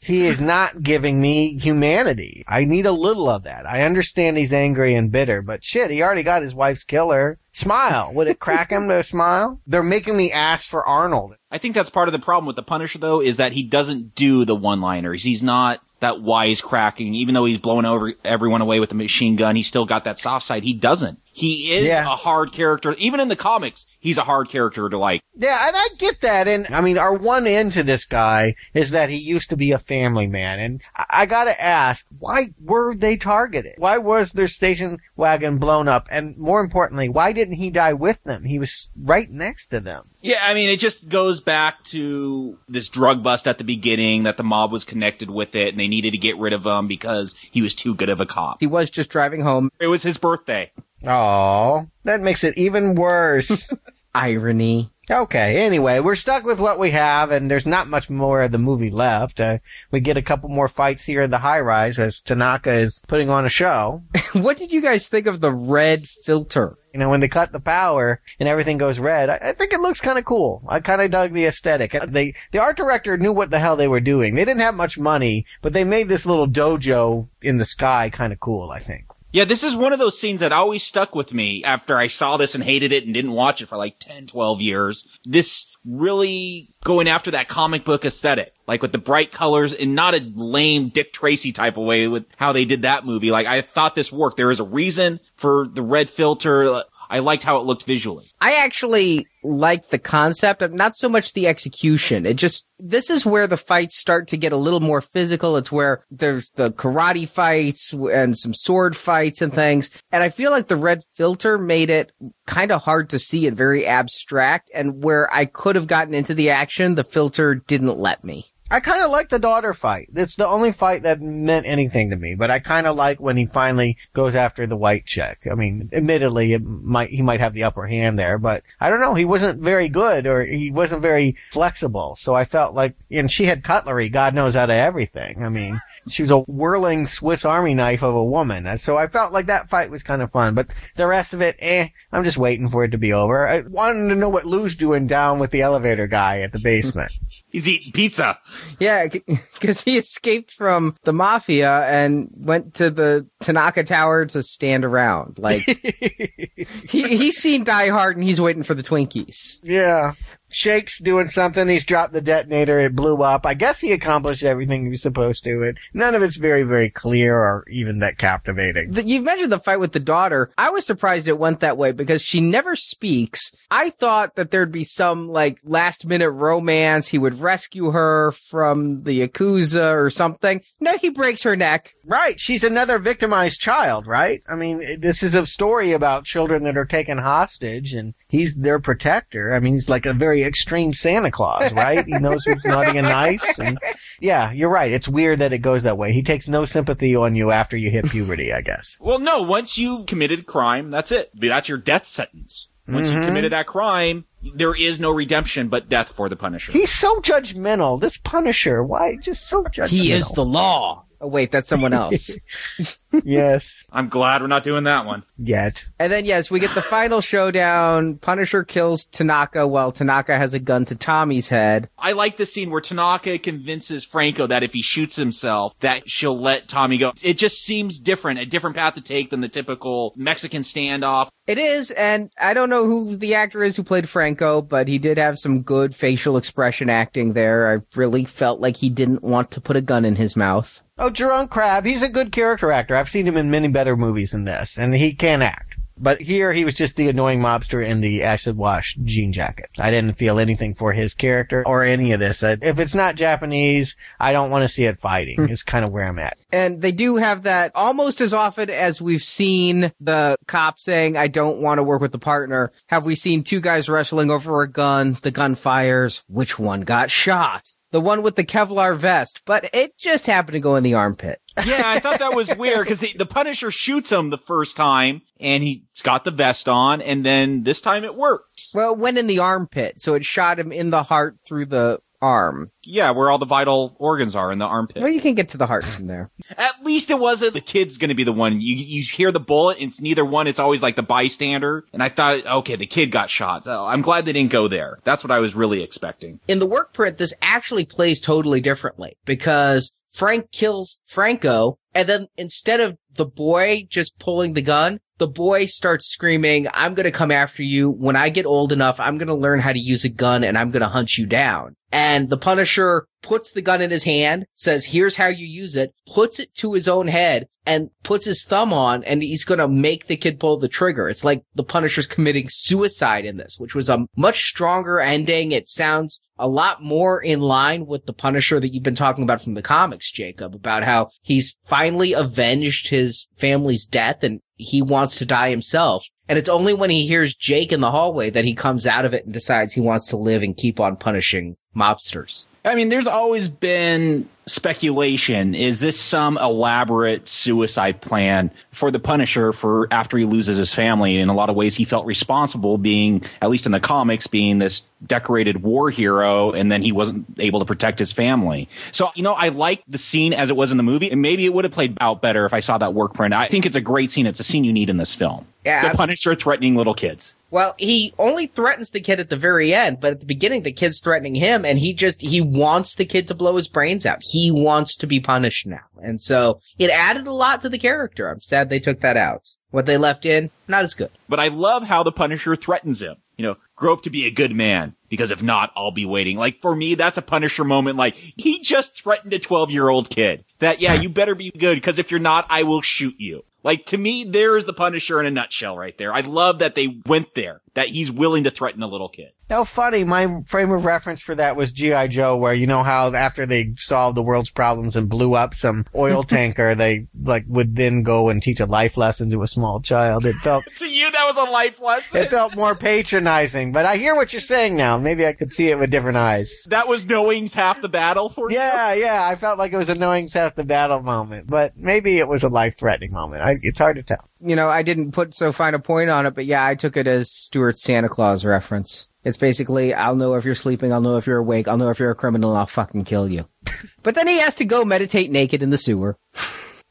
[SPEAKER 10] he is not giving me humanity. I need a little of that. I understand he's angry and bitter, but shit, he already got his wife's killer. Smile. Would it crack him to smile? They're making me ask for Arnold.
[SPEAKER 12] I think that's part of the problem with the Punisher, though, is that he doesn't do the one-liners. He's not that wisecracking. Even though he's blowing over everyone away with the machine gun, he's still got that soft side. He doesn't. He is
[SPEAKER 10] Yeah.
[SPEAKER 12] a hard character. Even in the comics, he's a hard character to like.
[SPEAKER 10] Yeah, and I get that. And I mean, our one end to this guy is that he used to be a family man. And I, I gotta ask, why were they targeted? Why was their station wagon blown up? And more importantly, why didn't he die with them? He was right next to them.
[SPEAKER 12] Yeah, I mean, it just goes back to this drug bust at the beginning that the mob was connected with it and they needed to get rid of him because he was too good of a cop.
[SPEAKER 9] He was just driving home.
[SPEAKER 12] It was his birthday.
[SPEAKER 10] Oh, that makes it even worse.
[SPEAKER 9] Irony.
[SPEAKER 10] Okay, anyway, we're stuck with what we have, and there's not much more of the movie left. Uh, we get a couple more fights here in the high rise as Tanaka is putting on a show.
[SPEAKER 9] what did you guys think of the red filter?
[SPEAKER 10] You know, when they cut the power and everything goes red, I, I think it looks kind of cool. I kind of dug the aesthetic. They, the art director knew what the hell they were doing. They didn't have much money, but they made this little dojo in the sky kind of cool, I think.
[SPEAKER 12] Yeah, this is one of those scenes that always stuck with me after I saw this and hated it and didn't watch it for like 10, 12 years. This really going after that comic book aesthetic, like with the bright colors and not a lame Dick Tracy type of way with how they did that movie. Like I thought this worked. There is a reason for the red filter. I liked how it looked visually.
[SPEAKER 9] I actually liked the concept of not so much the execution. It just, this is where the fights start to get a little more physical. It's where there's the karate fights and some sword fights and things. And I feel like the red filter made it kind of hard to see and very abstract. And where I could have gotten into the action, the filter didn't let me.
[SPEAKER 10] I kind of like the daughter fight. It's the only fight that meant anything to me, but I kind of like when he finally goes after the white chick. I mean, admittedly, it might, he might have the upper hand there, but I don't know. He wasn't very good or he wasn't very flexible. So I felt like, and she had cutlery, God knows out of everything. I mean, she was a whirling Swiss Army knife of a woman. So I felt like that fight was kind of fun, but the rest of it, eh, I'm just waiting for it to be over. I wanted to know what Lou's doing down with the elevator guy at the basement.
[SPEAKER 12] He's eating pizza.
[SPEAKER 9] Yeah, because he escaped from the mafia and went to the Tanaka Tower to stand around. Like he he's seen Die Hard and he's waiting for the Twinkies.
[SPEAKER 10] Yeah. Shake's doing something. He's dropped the detonator. It blew up. I guess he accomplished everything he was supposed to. It none of it's very, very clear or even that captivating.
[SPEAKER 9] The, you mentioned the fight with the daughter. I was surprised it went that way because she never speaks. I thought that there'd be some like last minute romance. He would rescue her from the Yakuza or something. No, he breaks her neck.
[SPEAKER 10] Right. She's another victimized child, right? I mean, this is a story about children that are taken hostage and he's their protector. I mean, he's like a very extreme Santa Claus, right? he knows who's naughty and nice. And yeah, you're right. It's weird that it goes that way. He takes no sympathy on you after you hit puberty, I guess.
[SPEAKER 12] Well, no, once you've committed crime, that's it. That's your death sentence. Once
[SPEAKER 10] Mhm.
[SPEAKER 12] you committed that crime, there is no redemption but death for the Punisher.
[SPEAKER 10] He's so judgmental. This Punisher, why? Just so judgmental.
[SPEAKER 9] He is the law. Oh wait, that's someone else.
[SPEAKER 10] yes.
[SPEAKER 12] I'm glad we're not doing that one.
[SPEAKER 10] Yet.
[SPEAKER 9] And then yes, we get the final showdown. Punisher kills Tanaka while Tanaka has a gun to Tommy's head.
[SPEAKER 12] I like the scene where Tanaka convinces Franco that if he shoots himself, that she'll let Tommy go. It just seems different, a different path to take than the typical Mexican standoff.
[SPEAKER 9] It is, and I don't know who the actor is who played Franco, but he did have some good facial expression acting there. I really felt like he didn't want to put a gun in his mouth.
[SPEAKER 10] Oh, Jeroen Krabbé, he's a good character actor. I've seen him in many better movies than this, and he can act. But here he was just the annoying mobster in the acid wash jean jacket. I didn't feel anything for his character or any of this. Uh, If it's not Japanese, I don't want to see it fighting. is kind of where I'm at.
[SPEAKER 9] And they do have that almost as often as we've seen the cop saying, I don't want to work with the partner. Have we seen two guys wrestling over a gun? The gun fires. Which one got shot? The one with the Kevlar vest, but it just happened to go in the armpit.
[SPEAKER 12] Yeah, I thought that was weird because the, the Punisher shoots him the first time and he's got the vest on and then this time it worked.
[SPEAKER 9] Well, it went in the armpit, so it shot him in the heart through the arm.
[SPEAKER 12] Yeah, where all the vital organs are in the armpit.
[SPEAKER 9] Well, you can get to the heart from there.
[SPEAKER 12] At least it wasn't the kid's gonna be the one. You you hear the bullet, it's neither one, it's always like the bystander. And I thought, okay, the kid got shot. So I'm glad they didn't go there. That's what I was really expecting.
[SPEAKER 9] In the work print, this actually plays totally differently because Frank kills Franco, and then instead of the boy just pulling the gun, the boy starts screaming, I'm gonna come after you. When I get old enough, I'm gonna learn how to use a gun and I'm gonna hunt you down. And the Punisher puts the gun in his hand, says, here's how you use it, puts it to his own head, and puts his thumb on, and he's gonna make the kid pull the trigger. It's like the Punisher's committing suicide in this, which was a much stronger ending. It sounds a lot more in line with the Punisher that you've been talking about from the comics, Jacob, about how he's finally avenged his family's death and he wants to die himself. And it's only when he hears Jake in the hallway that he comes out of it and decides he wants to live and keep on punishing mobsters.
[SPEAKER 12] I mean, there's always been speculation. Is this some elaborate suicide plan for the Punisher for after he loses his family? In a lot of ways, he felt responsible being, at least in the comics, being this decorated war hero, and then he wasn't able to protect his family. So, you know, I like the scene as it was in the movie, and maybe it would have played out better if I saw that work print. I think it's a great scene. It's a scene you need in this film.
[SPEAKER 9] Yeah,
[SPEAKER 12] the Punisher threatening little kids.
[SPEAKER 9] Well, he only threatens the kid at the very end, but at the beginning, the kid's threatening him, and he just, he wants the kid to blow his brains out. He wants to be punished now. And so, it added a lot to the character. I'm sad they took that out. What they left in, not as good.
[SPEAKER 12] But I love how the Punisher threatens him. You know, grow up to be a good man, because if not, I'll be waiting. Like, for me, that's a Punisher moment. Like, he just threatened a 12 year old kid that, yeah, you better be good, because if you're not, I will shoot you. Like to me, there's the Punisher in a nutshell right there. I love that they went there, that he's willing to threaten a little kid.
[SPEAKER 10] How funny. My frame of reference for that was G.I. Joe, where you know how after they solved the world's problems and blew up some oil tanker, they like would then go and teach a life lesson to a small child. It felt
[SPEAKER 12] to you that was a life lesson.
[SPEAKER 10] It felt more patronizing, but I hear what you're saying now. Maybe I could see it with different eyes.
[SPEAKER 12] That was knowing's half the battle for
[SPEAKER 10] yeah,
[SPEAKER 12] you.
[SPEAKER 10] Yeah, yeah. I felt like it was a knowing's half the battle moment, but maybe it was a life threatening moment. I, it's hard to tell.
[SPEAKER 9] You know, I didn't put so fine a point on it, but yeah, I took it as Stuart's Santa Claus reference. It's basically, I'll know if you're sleeping, I'll know if you're awake, I'll know if you're a criminal, I'll fucking kill you. but then he has to go meditate naked in the sewer.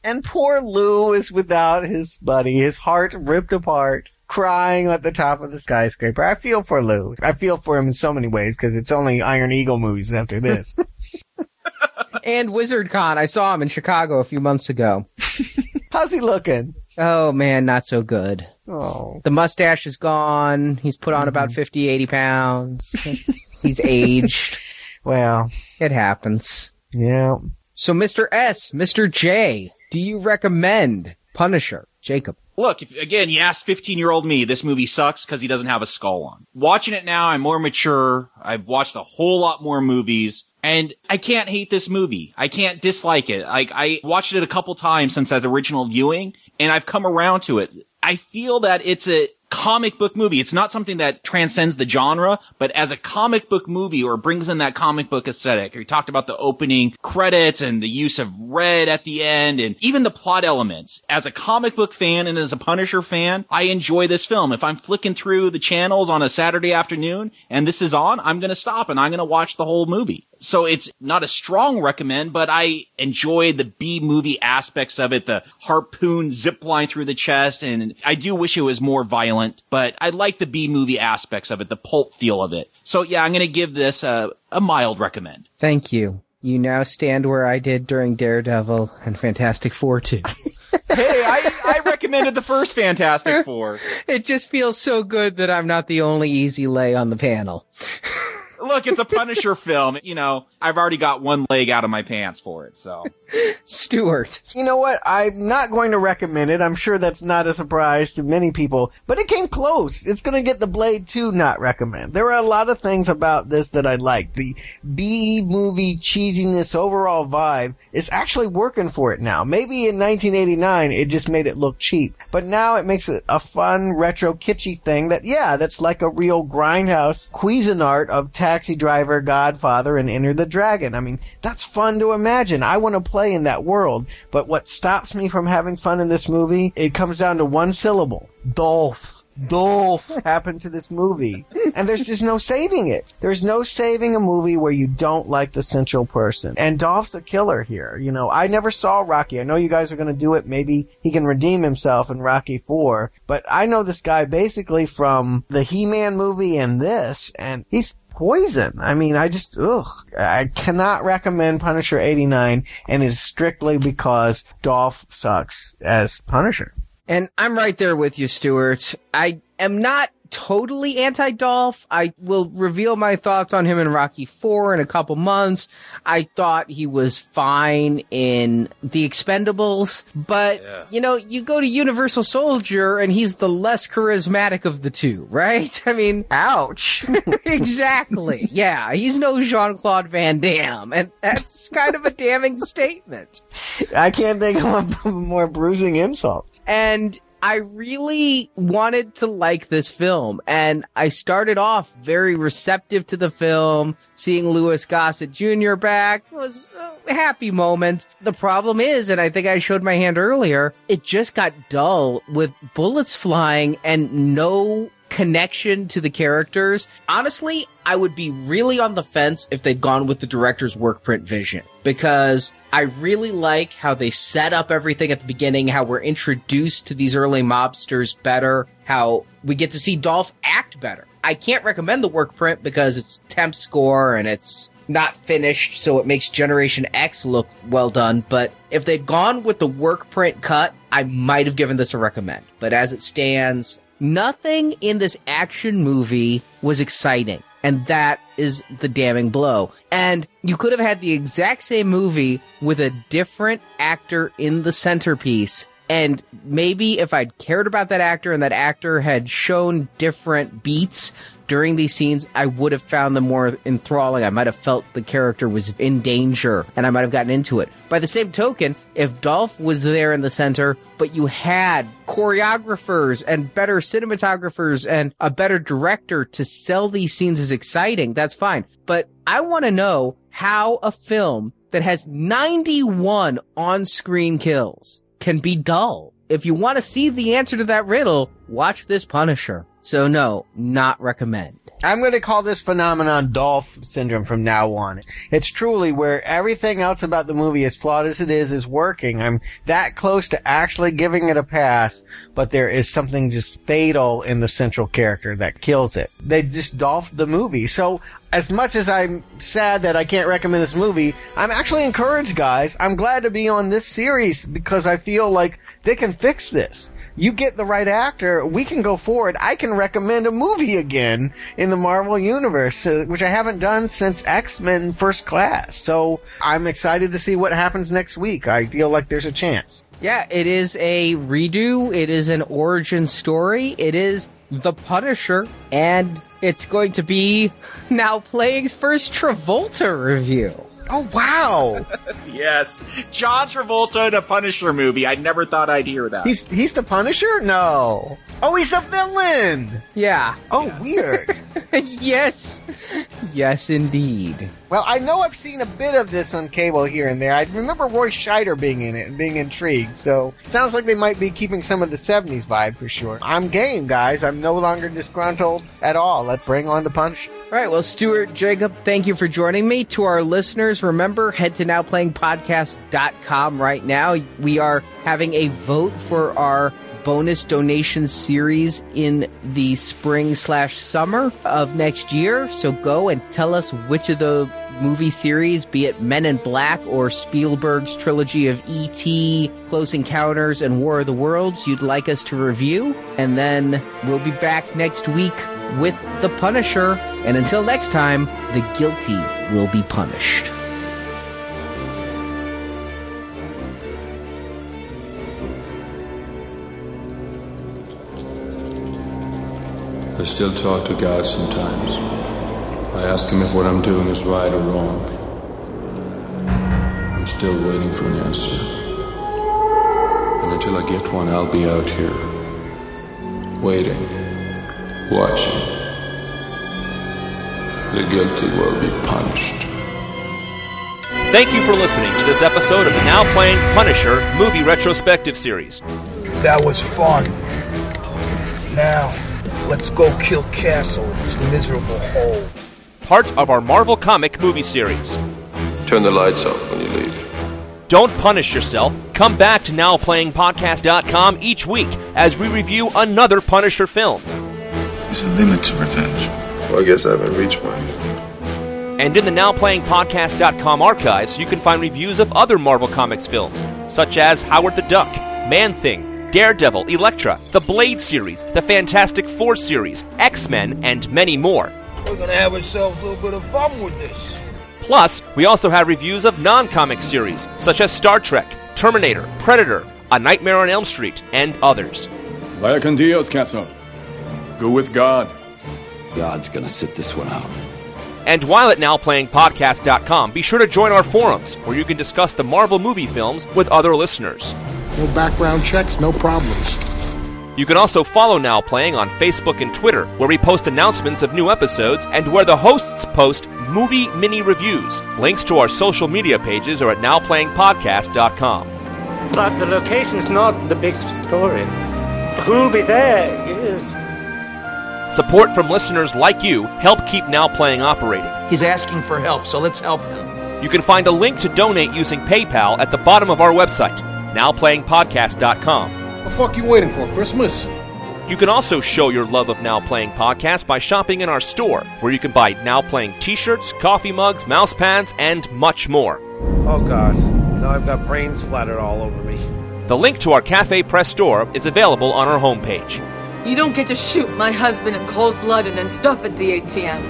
[SPEAKER 10] And poor Lou is without his buddy, his heart ripped apart, crying at the top of the skyscraper. I feel for Lou. I feel for him in so many ways because it's only Iron Eagle movies after this.
[SPEAKER 9] and Wizard Con. I saw him in Chicago a few months ago.
[SPEAKER 10] How's he looking?
[SPEAKER 9] Oh man, not so good.
[SPEAKER 10] Oh.
[SPEAKER 9] The mustache is gone. He's put on about mm-hmm. 50, 80 pounds. He's aged.
[SPEAKER 10] Well,
[SPEAKER 9] it happens.
[SPEAKER 10] Yeah.
[SPEAKER 9] So Mr. S, Mr. J, do you recommend Punisher? Jacob.
[SPEAKER 12] Look, if, again, you ask 15 year old me, this movie sucks because he doesn't have a skull on. Watching it now, I'm more mature. I've watched a whole lot more movies. And I can't hate this movie. I can't dislike it. Like I watched it a couple times since its original viewing, and I've come around to it. I feel that it's a comic book movie. It's not something that transcends the genre, but as a comic book movie or brings in that comic book aesthetic. We talked about the opening credits and the use of red at the end and even the plot elements. As a comic book fan and as a Punisher fan, I enjoy this film. If I'm flicking through the channels on a Saturday afternoon and this is on, I'm going to stop and I'm going to watch the whole movie. So it's not a strong recommend, but I enjoy the B movie aspects of it, the harpoon zip line through the chest, and I do wish it was more violent, but I like the B movie aspects of it, the pulp feel of it. So yeah, I'm gonna give this a, a mild recommend.
[SPEAKER 9] Thank you. You now stand where I did during Daredevil and Fantastic Four 2.
[SPEAKER 12] hey, I, I recommended the first Fantastic Four.
[SPEAKER 9] It just feels so good that I'm not the only easy lay on the panel.
[SPEAKER 12] Look, it's a Punisher film. You know, I've already got one leg out of my pants for it, so.
[SPEAKER 9] Stuart.
[SPEAKER 10] You know what? I'm not going to recommend it. I'm sure that's not a surprise to many people, but it came close. It's going to get the Blade 2 not recommend. There are a lot of things about this that I like. The B movie cheesiness overall vibe is actually working for it now. Maybe in 1989 it just made it look cheap, but now it makes it a fun retro kitschy thing that, yeah, that's like a real grindhouse Cuisinart of Taxi Driver, Godfather, and Enter the Dragon. I mean, that's fun to imagine. I want to play in that world. But what stops me from having fun in this movie, it comes down to one syllable. Dolph. Dolph happened to this movie. And there's just no saving it. There's no saving a movie where you don't like the central person. And Dolph's a killer here. You know, I never saw Rocky. I know you guys are going to do it. Maybe he can redeem himself in Rocky 4. But I know this guy basically from the He-Man movie and this, and he's poison. I mean, I just, ugh. I cannot recommend Punisher 89, and it's strictly because Dolph sucks as Punisher.
[SPEAKER 9] And I'm right there with you, Stuart. I am not totally anti-Dolph. I will reveal my thoughts on him in Rocky 4 in a couple months. I thought he was fine in The Expendables, but yeah. you know, you go to Universal Soldier and he's the less charismatic of the two, right? I mean,
[SPEAKER 10] ouch.
[SPEAKER 9] exactly. Yeah, he's no Jean-Claude Van Damme, and that's kind of a damning statement.
[SPEAKER 10] I can't think of a more bruising insult.
[SPEAKER 9] And I really wanted to like this film and I started off very receptive to the film. Seeing Louis Gossett Jr. back was a happy moment. The problem is, and I think I showed my hand earlier, it just got dull with bullets flying and no connection to the characters. Honestly, I would be really on the fence if they'd gone with the director's work print vision because I really like how they set up everything at the beginning, how we're introduced to these early mobsters better, how we get to see Dolph act better. I can't recommend the work print because it's temp score and it's not finished, so it makes Generation X look well done. But if they'd gone with the work print cut, I might have given this a recommend. But as it stands, nothing in this action movie was exciting. And that is the damning blow. And you could have had the exact same movie with a different actor in the centerpiece. And maybe if I'd cared about that actor and that actor had shown different beats during these scenes, I would have found them more enthralling. I might have felt the character was in danger and I might have gotten into it. By the same token, if Dolph was there in the center, but you had choreographers and better cinematographers and a better director to sell these scenes as exciting, that's fine. But I want to know how a film that has 91 on-screen kills can be dull. If you want to see the answer to that riddle, watch this Punisher. So no, not recommend.
[SPEAKER 10] I'm going to call this phenomenon Dolph syndrome from now on. It's truly where everything else about the movie, as flawed as it is, is working. I'm that close to actually giving it a pass, but there is something just fatal in the central character that kills it. They just Dolph the movie. So as much as I'm sad that I can't recommend this movie, I'm actually encouraged, guys. I'm glad to be on this series because I feel like they can fix this you get the right actor, we can go forward. I can recommend a movie again in the Marvel Universe, uh, which I haven't done since X-Men First Class. So I'm excited to see what happens next week. I feel like there's a chance.
[SPEAKER 9] Yeah, it is a redo. It is an origin story. It is The Punisher, and it's going to be now playing first Travolta review.
[SPEAKER 10] Oh wow!
[SPEAKER 12] yes, John Travolta in a Punisher movie. I never thought I'd hear that.
[SPEAKER 10] He's he's the Punisher? No. Oh, he's a villain.
[SPEAKER 9] Yeah.
[SPEAKER 10] Oh, weird.
[SPEAKER 9] yes. Yes, indeed.
[SPEAKER 10] Well, I know I've seen a bit of this on cable here and there. I remember Roy Scheider being in it and being intrigued. So sounds like they might be keeping some of the '70s vibe for sure. I'm game, guys. I'm no longer disgruntled at all. Let's bring on the punch.
[SPEAKER 9] All right. Well, Stuart Jacob, thank you for joining me. To our listeners, remember head to nowplayingpodcast.com right now. We are having a vote for our bonus donation series in the spring slash summer of next year. So go and tell us which of the movie series, be it Men in Black or Spielberg's trilogy of E.T., Close Encounters, and War of the Worlds, you'd like us to review. And then we'll be back next week with The Punisher. And until next time, the guilty will be punished.
[SPEAKER 6] I still talk to God sometimes. I ask him if what I'm doing is right or wrong. I'm still waiting for an answer. And until I get one, I'll be out here, waiting, watching. The guilty will be punished.
[SPEAKER 4] Thank you for listening to this episode of the Now Playing Punisher movie retrospective series.
[SPEAKER 13] That was fun. Now, let's go kill Castle in his miserable hole.
[SPEAKER 4] Part of our Marvel comic movie series.
[SPEAKER 6] Turn the lights off when you leave.
[SPEAKER 4] Don't punish yourself. Come back to NowPlayingPodcast.com each week as we review another Punisher film.
[SPEAKER 13] There's a limit to revenge.
[SPEAKER 6] Well, I guess I haven't reached mine.
[SPEAKER 4] And in the NowPlayingPodcast.com archives, you can find reviews of other Marvel Comics films, such as Howard the Duck, Man Thing, Daredevil, Elektra, the Blade series, the Fantastic Four series, X Men, and many more.
[SPEAKER 13] We're gonna have ourselves a little bit of fun with this.
[SPEAKER 4] Plus, we also have reviews of non comic series, such as Star Trek, Terminator, Predator, A Nightmare on Elm Street, and others.
[SPEAKER 14] Vaya con Dios, Castle. Go with God.
[SPEAKER 3] God's gonna sit this one out.
[SPEAKER 4] And while at NowPlayingPodcast.com, be sure to join our forums, where you can discuss the Marvel movie films with other listeners.
[SPEAKER 15] No background checks, no problems.
[SPEAKER 4] You can also follow Now Playing on Facebook and Twitter, where we post announcements of new episodes and where the hosts post movie mini reviews. Links to our social media pages are at nowplayingpodcast.com.
[SPEAKER 7] But the location's not the big story. Who'll be there is.
[SPEAKER 4] Support from listeners like you help keep Now Playing operating.
[SPEAKER 8] He's asking for help, so let's help him.
[SPEAKER 4] You can find a link to donate using PayPal at the bottom of our website, nowplayingpodcast.com.
[SPEAKER 14] The fuck you waiting for, Christmas?
[SPEAKER 4] You can also show your love of Now Playing Podcast by shopping in our store, where you can buy Now Playing t shirts, coffee mugs, mouse pads, and much more.
[SPEAKER 15] Oh god, now I've got brains splattered all over me.
[SPEAKER 4] The link to our Cafe Press store is available on our homepage.
[SPEAKER 16] You don't get to shoot my husband in cold blood and then stuff at the ATM.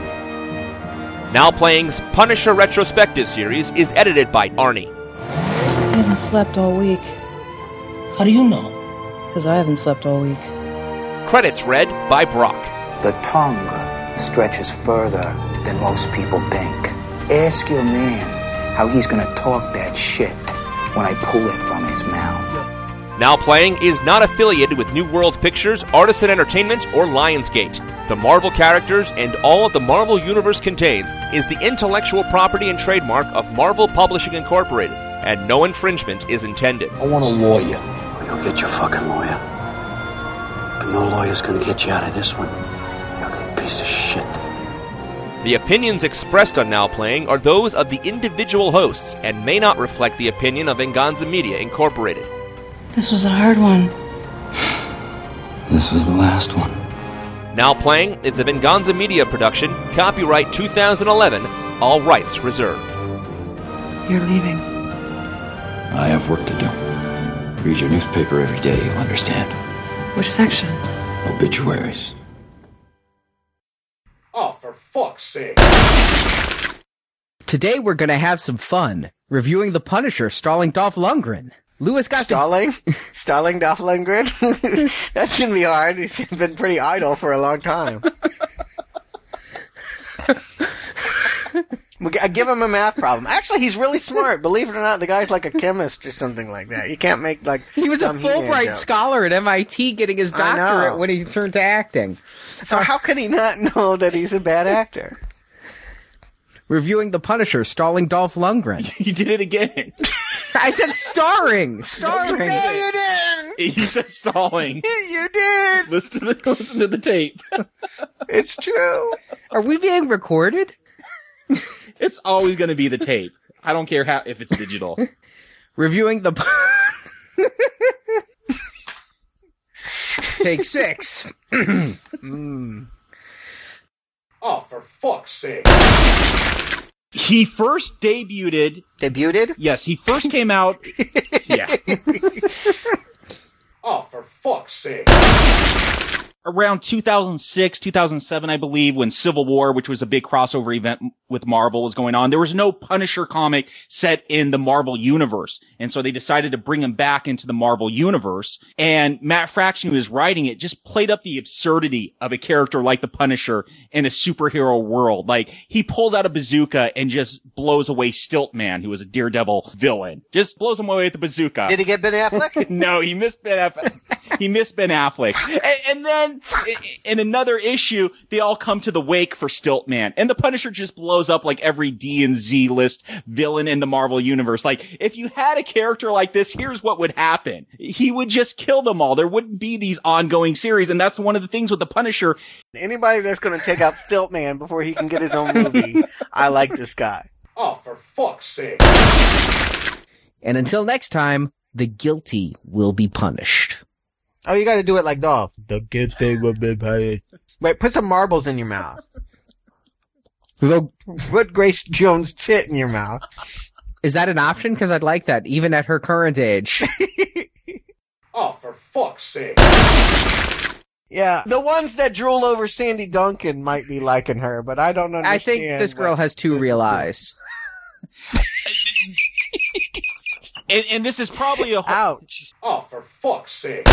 [SPEAKER 4] Now Playing's Punisher Retrospective series is edited by Arnie.
[SPEAKER 17] He hasn't slept all week.
[SPEAKER 8] How do you know?
[SPEAKER 17] Because I haven't slept all week.
[SPEAKER 4] Credits read by Brock.
[SPEAKER 18] The tongue stretches further than most people think. Ask your man how he's gonna talk that shit when I pull it from his mouth.
[SPEAKER 4] Now Playing is not affiliated with New World Pictures, Artisan Entertainment, or Lionsgate. The Marvel characters and all of the Marvel Universe contains is the intellectual property and trademark of Marvel Publishing Incorporated, and no infringement is intended.
[SPEAKER 18] I want a lawyer. Oh, you'll get your fucking lawyer. But no lawyer's gonna get you out of this one. You ugly piece of shit.
[SPEAKER 4] The opinions expressed on Now Playing are those of the individual hosts and may not reflect the opinion of Venganza Media Incorporated.
[SPEAKER 17] This was a hard one.
[SPEAKER 3] This was the last one.
[SPEAKER 4] Now Playing is a Venganza Media production, copyright 2011, all rights reserved.
[SPEAKER 17] You're leaving.
[SPEAKER 3] I have work to do. Read your newspaper every day, you'll understand.
[SPEAKER 17] Which section?
[SPEAKER 3] Obituaries.
[SPEAKER 14] Oh, for fuck's sake.
[SPEAKER 9] Today we're gonna have some fun reviewing The Punisher stalling Dolph Lundgren. Lewis got
[SPEAKER 10] Stalling? Stalling Dolph Lundgren? that shouldn't be hard. He's been pretty idle for a long time. We- I give him a math problem. Actually, he's really smart. Believe it or not, the guy's like a chemist or something like that. You can't make like
[SPEAKER 9] He was a Fulbright scholar at MIT getting his doctorate when he turned to acting.
[SPEAKER 10] So how could he not know that he's a bad actor?
[SPEAKER 9] Reviewing The Punisher stalling Dolph Lundgren.
[SPEAKER 12] You did it again.
[SPEAKER 9] I said starring! Starring!
[SPEAKER 10] No, you didn't.
[SPEAKER 12] You said stalling.
[SPEAKER 10] You did.
[SPEAKER 12] Listen to the, listen to the tape.
[SPEAKER 10] It's true.
[SPEAKER 9] Are we being recorded?
[SPEAKER 12] It's always going to be the tape. I don't care how if it's digital.
[SPEAKER 9] Reviewing the. Take six.
[SPEAKER 10] Mm.
[SPEAKER 14] Oh, for fuck's sake.
[SPEAKER 12] He first debuted.
[SPEAKER 10] Debuted?
[SPEAKER 12] Yes, he first came out. yeah.
[SPEAKER 14] Oh, for fuck's sake.
[SPEAKER 12] Around 2006, 2007, I believe, when Civil War, which was a big crossover event with Marvel was going on, there was no Punisher comic set in the Marvel universe. And so they decided to bring him back into the Marvel universe. And Matt Fraction, who was writing it, just played up the absurdity of a character like the Punisher in a superhero world. Like he pulls out a bazooka and just blows away Stiltman, who was a Daredevil villain. Just blows him away with the bazooka.
[SPEAKER 10] Did he get Ben Affleck?
[SPEAKER 12] no, he missed Ben Affleck. he missed Ben Affleck. And, and then i- in another issue, they all come to the wake for Stiltman, and the Punisher just blows up like every D and Z list villain in the Marvel universe. Like if you had a character like this, here's what would happen: he would just kill them all. There wouldn't be these ongoing series, and that's one of the things with the Punisher.
[SPEAKER 10] Anybody that's going to take out Stiltman before he can get his own movie, I like this guy.
[SPEAKER 14] Oh, for fuck's sake.
[SPEAKER 9] And until next time, the guilty will be punished.
[SPEAKER 10] Oh, you got to do it like Dolph. The good thing will be paid. Wait, put some marbles in your mouth.
[SPEAKER 9] Though-
[SPEAKER 10] Put Grace Jones' tit in your mouth.
[SPEAKER 9] Is that an option? Because I'd like that, even at her current age.
[SPEAKER 14] Oh, for fuck's sake.
[SPEAKER 10] Yeah, the ones that drool over Sandy Duncan might be liking her, but I don't understand.
[SPEAKER 9] I think this girl has two real eyes.
[SPEAKER 12] And, and this is probably a
[SPEAKER 10] Ouch.
[SPEAKER 14] Oh, for fuck's sake.